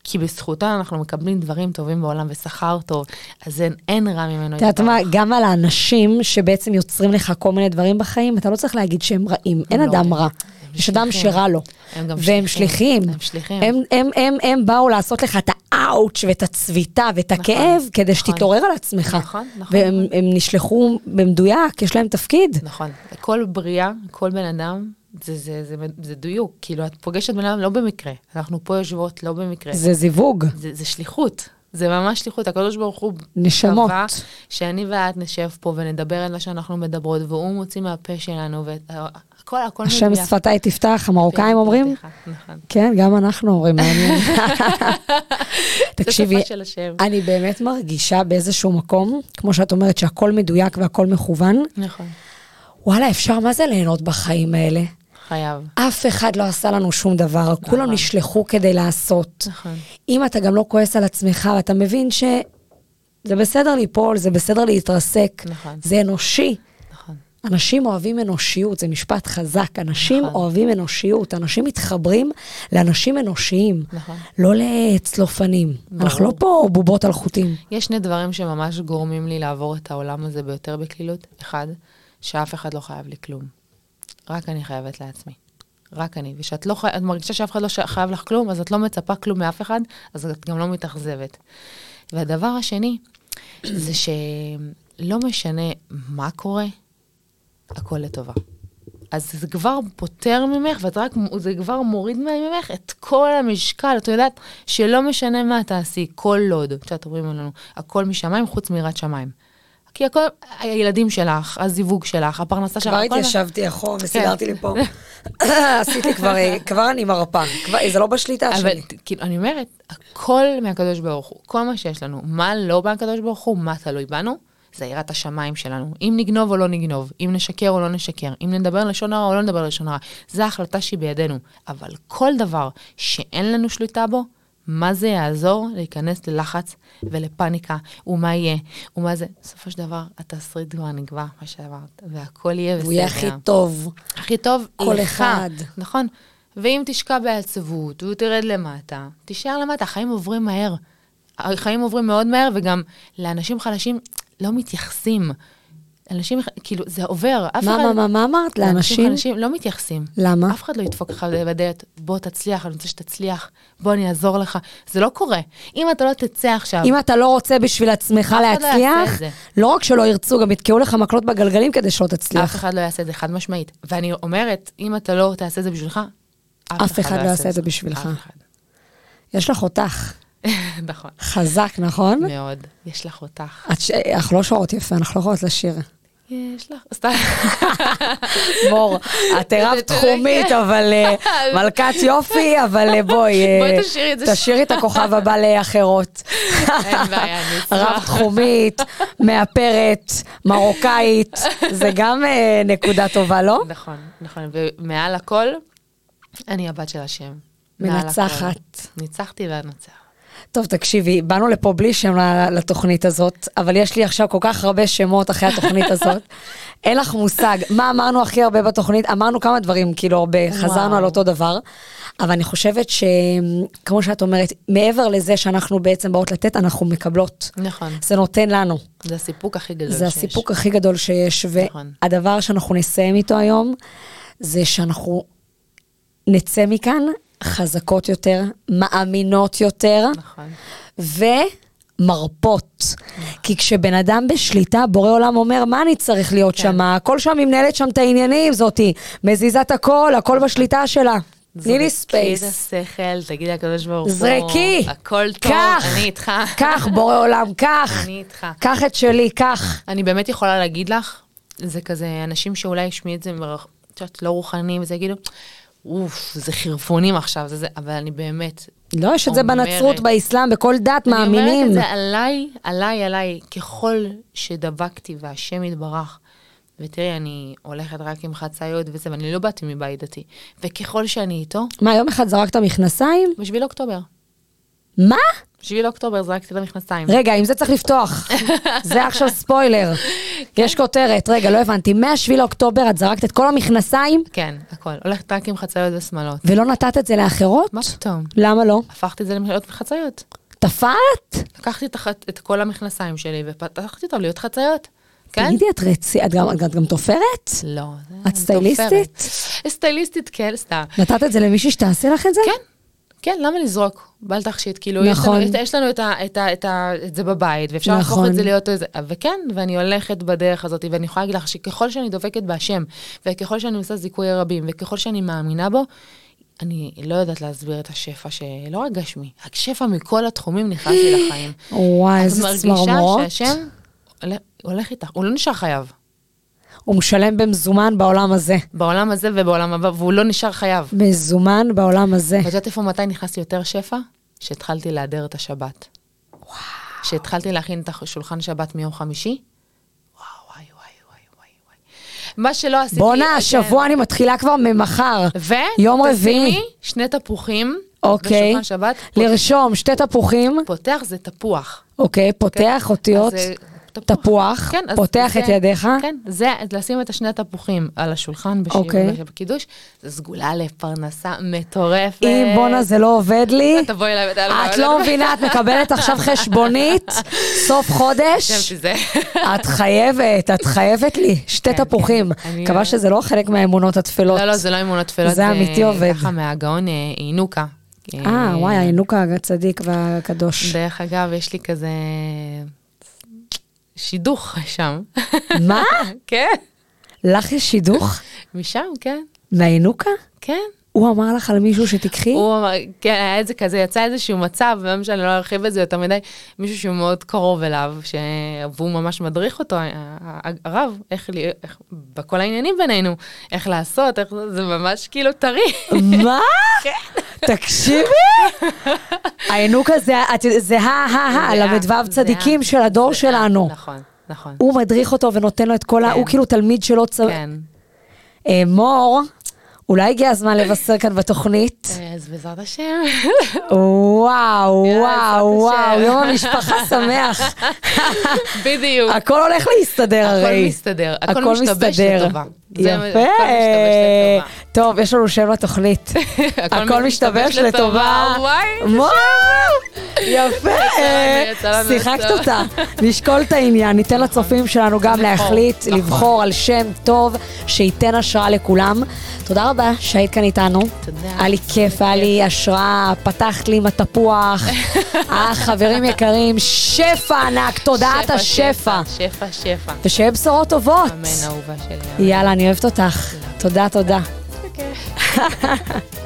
כי בזכותה אנחנו מקבלים דברים טובים בעולם ושכר טוב, אז אין, אין רע ממנו. את יודעת. מה, גם על האנשים שבעצם יוצרים לך כל מיני דברים בחיים, אתה לא צריך להגיד שהם רעים, אין לא. אדם רע. יש אדם. שרע לו. הם גם והם שליחים. הם שליחים. הם, הם, הם, הם באו לעשות לך את האאוץ' ואת הצביטה ואת נכון, הכאב, כדי נכון. שתתעורר על עצמך. נכון, נכון. והם הם נשלחו במדויק, יש להם תפקיד. נכון. כל בריאה, כל בן אדם, זה, זה, זה, זה דיוק. כאילו, את פוגשת בן אדם לא במקרה. אנחנו פה יושבות לא במקרה. זה זיווג. זה, זה שליחות. זה ממש שליחות, הקדוש ברוך הוא נשמות. קבע שאני ואת נשב פה ונדבר על מה שאנחנו מדברות, והוא מוציא מהפה שלנו, והכל, הכל השם מדויק. שפתיי תפתח, המרוקאים אומרים? נכון. כן, גם אנחנו אומרים, מעניין. תקשיבי, השם. אני באמת מרגישה באיזשהו מקום, כמו שאת אומרת, שהכל מדויק והכל מכוון. נכון, וואלה, אפשר מה זה ליהנות בחיים האלה? חייב. אף אחד לא עשה לנו שום דבר, כולם נשלחו כדי לעשות. נכון. אם אתה גם לא כועס על עצמך, ואתה מבין שזה בסדר ליפול, זה בסדר להתרסק, נכון. זה אנושי. נכון. אנשים אוהבים אנושיות, זה משפט חזק. אנשים נכון. אוהבים אנושיות, אנשים מתחברים לאנשים אנושיים, נכון. לא לצלופנים. ברור. אנחנו לא פה בובות על חוטים. יש שני דברים שממש גורמים לי לעבור את העולם הזה ביותר בקלילות. אחד, שאף אחד לא חייב לי כלום. רק אני חייבת לעצמי. רק אני. וכשאת לא חי... את מרגישה שאף אחד לא חייב לך כלום, אז את לא מצפה כלום מאף אחד, אז את גם לא מתאכזבת. והדבר השני, זה שלא משנה מה קורה, הכל לטובה. אז זה כבר פותר ממך, ואת רק, זה כבר מוריד ממך את כל המשקל. את יודעת שלא משנה מה תעשי, כל לוד, את יודעת, אומרים לנו, הכל משמיים חוץ מיראת שמיים. כי הכל, הילדים שלך, הזיווג שלך, הפרנסה שלך, כבר הכל... התיישבתי אחורה וסידרתי לי פה. עשיתי כבר, כבר אני מרפה. כבר- זה לא בשליטה אבל שלי. כאילו, אני אומרת, הכל מהקדוש ברוך הוא, כל מה שיש לנו, מה לא מהקדוש ברוך הוא, מה תלוי בנו, זה יראת השמיים שלנו. אם נגנוב או לא נגנוב, אם נשקר או לא נשקר, אם נדבר לשון הרע או לא נדבר לשון הרע, זו החלטה שהיא בידינו. אבל כל דבר שאין לנו שליטה בו, מה זה יעזור להיכנס ללחץ ולפאניקה, ומה יהיה, ומה זה, בסופו של דבר, התסריט כבר נקבע, מה שאמרת, והכל יהיה בסדר. הוא יהיה הכי טוב. הכי טוב כל לך. אחד. נכון. ואם תשקע בעצבות ותרד למטה, תישאר למטה, החיים עוברים מהר. החיים עוברים מאוד מהר, וגם לאנשים חלשים לא מתייחסים. אנשים, כאילו, זה עובר. אף מה, אחד... מה, מה, מה אמרת? לאנשים? חלשים לא מתייחסים. למה? אף אחד לא ידפוק לך בדלת, בוא תצליח, אני רוצה שתצליח, בוא אני אעזור לך. זה לא קורה. אם אתה לא תצא עכשיו... אם אתה לא רוצה בשביל עצמך אחד לא להצליח, זה. לא רק שלא ירצו, גם יתקעו לך מקלות בגלגלים כדי שלא אף תצליח. אחד לא יעשה את זה, חד משמעית. ואני אומרת, אם אתה לא תעשה את זה בשבילך, אף אחד לא יעשה את זה בשבילך. אף אחד. יש לך אותך. נכון. חזק, נכון? מאוד. יש לך אותך. את ש- אנחנו לא שרות יפה, אנחנו לא יכולות לשיר. יש לך, סתם. מור, את הרבת תחומית, אבל אה, מלכת יופי, אבל אה, בואי, אה, בואי תשאירי את זה תשאירי את הכוכב הבא לאחרות. אין בעיה, אני אשמח. רב תחומית, מאפרת, מרוקאית, זה גם נקודה טובה, לא? נכון, נכון. ומעל הכל, אני הבת של השם. מנצחת. ניצחתי ואנצח. טוב, תקשיבי, באנו לפה בלי שם לתוכנית הזאת, אבל יש לי עכשיו כל כך הרבה שמות אחרי התוכנית הזאת. אין לך מושג. מה אמרנו הכי הרבה בתוכנית? אמרנו כמה דברים, כאילו הרבה, חזרנו וואו. על אותו דבר. אבל אני חושבת שכמו שאת אומרת, מעבר לזה שאנחנו בעצם באות לתת, אנחנו מקבלות. נכון. זה נותן לנו. זה הסיפוק הכי גדול זה שיש. הסיפוק הכי גדול שיש. נכון. והדבר שאנחנו נסיים איתו היום, זה שאנחנו נצא מכאן חזקות יותר, מאמינות יותר, נכון. ומרפות. כי כשבן אדם בשליטה, בורא עולם אומר, מה אני צריך להיות כן. שם? הכל שם, היא מנהלת שם את העניינים, זאתי מזיזה את הכל, הכל בשליטה שלה. תני לי זרקי את השכל, תגידי לקדוש ברוך הוא. זרקי. הכל טוב, קח. אני איתך. קח, בורא עולם, קח. אני איתך. קח את שלי, קח. אני באמת יכולה להגיד לך, זה כזה אנשים שאולי ישמיעו את זה, את יודעת, לא רוחניים, וזה יגידו, אוף, זה חירפונים עכשיו, זה זה, אבל אני באמת... לא, יש את זה בנצרות, באסלאם, בכל דת אני אומרת מאמינים. את זה עליי, עליי, עליי, ככל שדבקתי והשם יתברך, ותראי, אני הולכת רק עם חצאיות וזה, ואני לא באתי מבית דתי, וככל שאני איתו, מה, יום אחד זרקת מכנסיים? בשביל אוקטובר. מה? בשביל אוקטובר זרקתי את המכנסיים. רגע, עם זה צריך לפתוח. זה עכשיו ספוילר. יש כותרת, רגע, לא הבנתי. מ-7 לאוקטובר את זרקת את כל המכנסיים, כן, הכל. הולכת רק עם חצאיות ושמאלות. ולא נתת את זה לאחרות? מה פתאום? למה לא? הפכתי את זה להיות חצאיות. תפרת? לקחתי את, כל המכנסיים שלי ופתחתי אותם להיות חצאיות. כן? תגידי, את רצי... את גם- את גם תופרת? לא. את סטייליסטית? סטייליסטית, כן, סתם. נתת את זה למישהי שתעשה לך את זה? כן, כן, למה לזרוק? בל תכשיט, כאילו, נכון. יש לנו, יש לנו את, ה, את, ה, את, ה, את זה בבית, ואפשר להפוך נכון. את זה להיות איזה, וכן, ואני הולכת בדרך הזאת, ואני יכולה להגיד לך שככל שאני דופקת בהשם, וככל שאני עושה זיכוי רבים, וככל שאני מאמינה בו, אני לא יודעת להסביר את השפע שלא רק גשמי, רק שפע מכל התחומים נכנס לי לחיים. וואי, איזה את צמרמורות. מרגישה שהשם הולך איתך, הוא לא נשאר חייב. הוא משלם במזומן בעולם הזה. בעולם הזה ובעולם הבא, והוא לא נשאר חייב. מזומן בעולם הזה. ואת יודעת איפה מתי נכנס לי יותר שפע? שהתחלתי להדר את השבת. וואו. שהתחלתי להכין את השולחן שבת מיום חמישי. מה שלא עשיתי... בואנה, כן. השבוע אני מתחילה כבר ממחר. ו... יום רביעי. שני תפוחים. אוקיי. בשולחן שבת. לרשום שתי תפוחים. פותח זה תפוח. אוקיי, פותח אותיות. אז זה תפוח, כן, פותח זה- את ידיך. כן, זה לשים את השני התפוחים על השולחן בש... אוקיי. בקידוש, זה סגולה לפרנסה מטורפת. אם בואנה זה לא עובד לי, תבואי אליי ותעלה. את לא מבינה, את מקבלת עכשיו חשבונית, סוף חודש. זה. את חייבת, את חייבת לי, שתי כן, תפוחים. כן. מקווה שזה לא חלק מהאמונות התפלות. לא, לא, זה לא אמונות תפלות. זה אמיתי עובד. ככה מהגאון אה, אינוקה. אה, וואי, הינוקה הצדיק והקדוש. דרך אגב, יש לי כזה שידוך שם. מה? כן. לך יש שידוך? משם, כן. מהינוקה? כן. הוא אמר לך על מישהו שתיקחי? הוא אמר, כן, היה איזה כזה, יצא איזשהו מצב, לא משנה, לא ארחיב את זה יותר מדי, מישהו שהוא מאוד קרוב אליו, ש... והוא ממש מדריך אותו, ה- ה- הרב, איך, לי- איך, בכל העניינים בינינו, איך לעשות, איך זה, ממש כאילו טרי. מה? תקשיבי. הינוקה זה, את יודעת, זה ה-ה-ה, ל"ו צדיקים של הדור שלנו. נכון, נכון. הוא מדריך אותו ונותן לו את כל ה... כן. הוא כאילו תלמיד שלו צ... כן. אה, מור, אולי הגיע הזמן לבשר כאן בתוכנית. אז בעזרת השם. וואו, וואו, וואו. יום המשפחה שמח. בדיוק. הכל הולך להסתדר הרי. הכל מסתדר, הכל משתבש לטובה. יפה. טוב, יש לנו שם לתוכנית. הכל משתבש לטובה. וואי, יפה. שיחקת. אותה. נשקול את העניין, ניתן לצופים שלנו גם להחליט, נכון. לבחור על שם טוב, שייתן השראה לכולם. תודה רבה שהיית כאן איתנו. תודה. היה לי כיף, היה לי השראה, פתחת לי עם התפוח. אה, חברים יקרים, שפע ענק, תודעת שפע, השפע. שפע, שפע. ושיהיה בשורות טובות. אמן, אהובה שלי. יאללה, אני אוהבת אותך. תודה, תודה. אוקיי.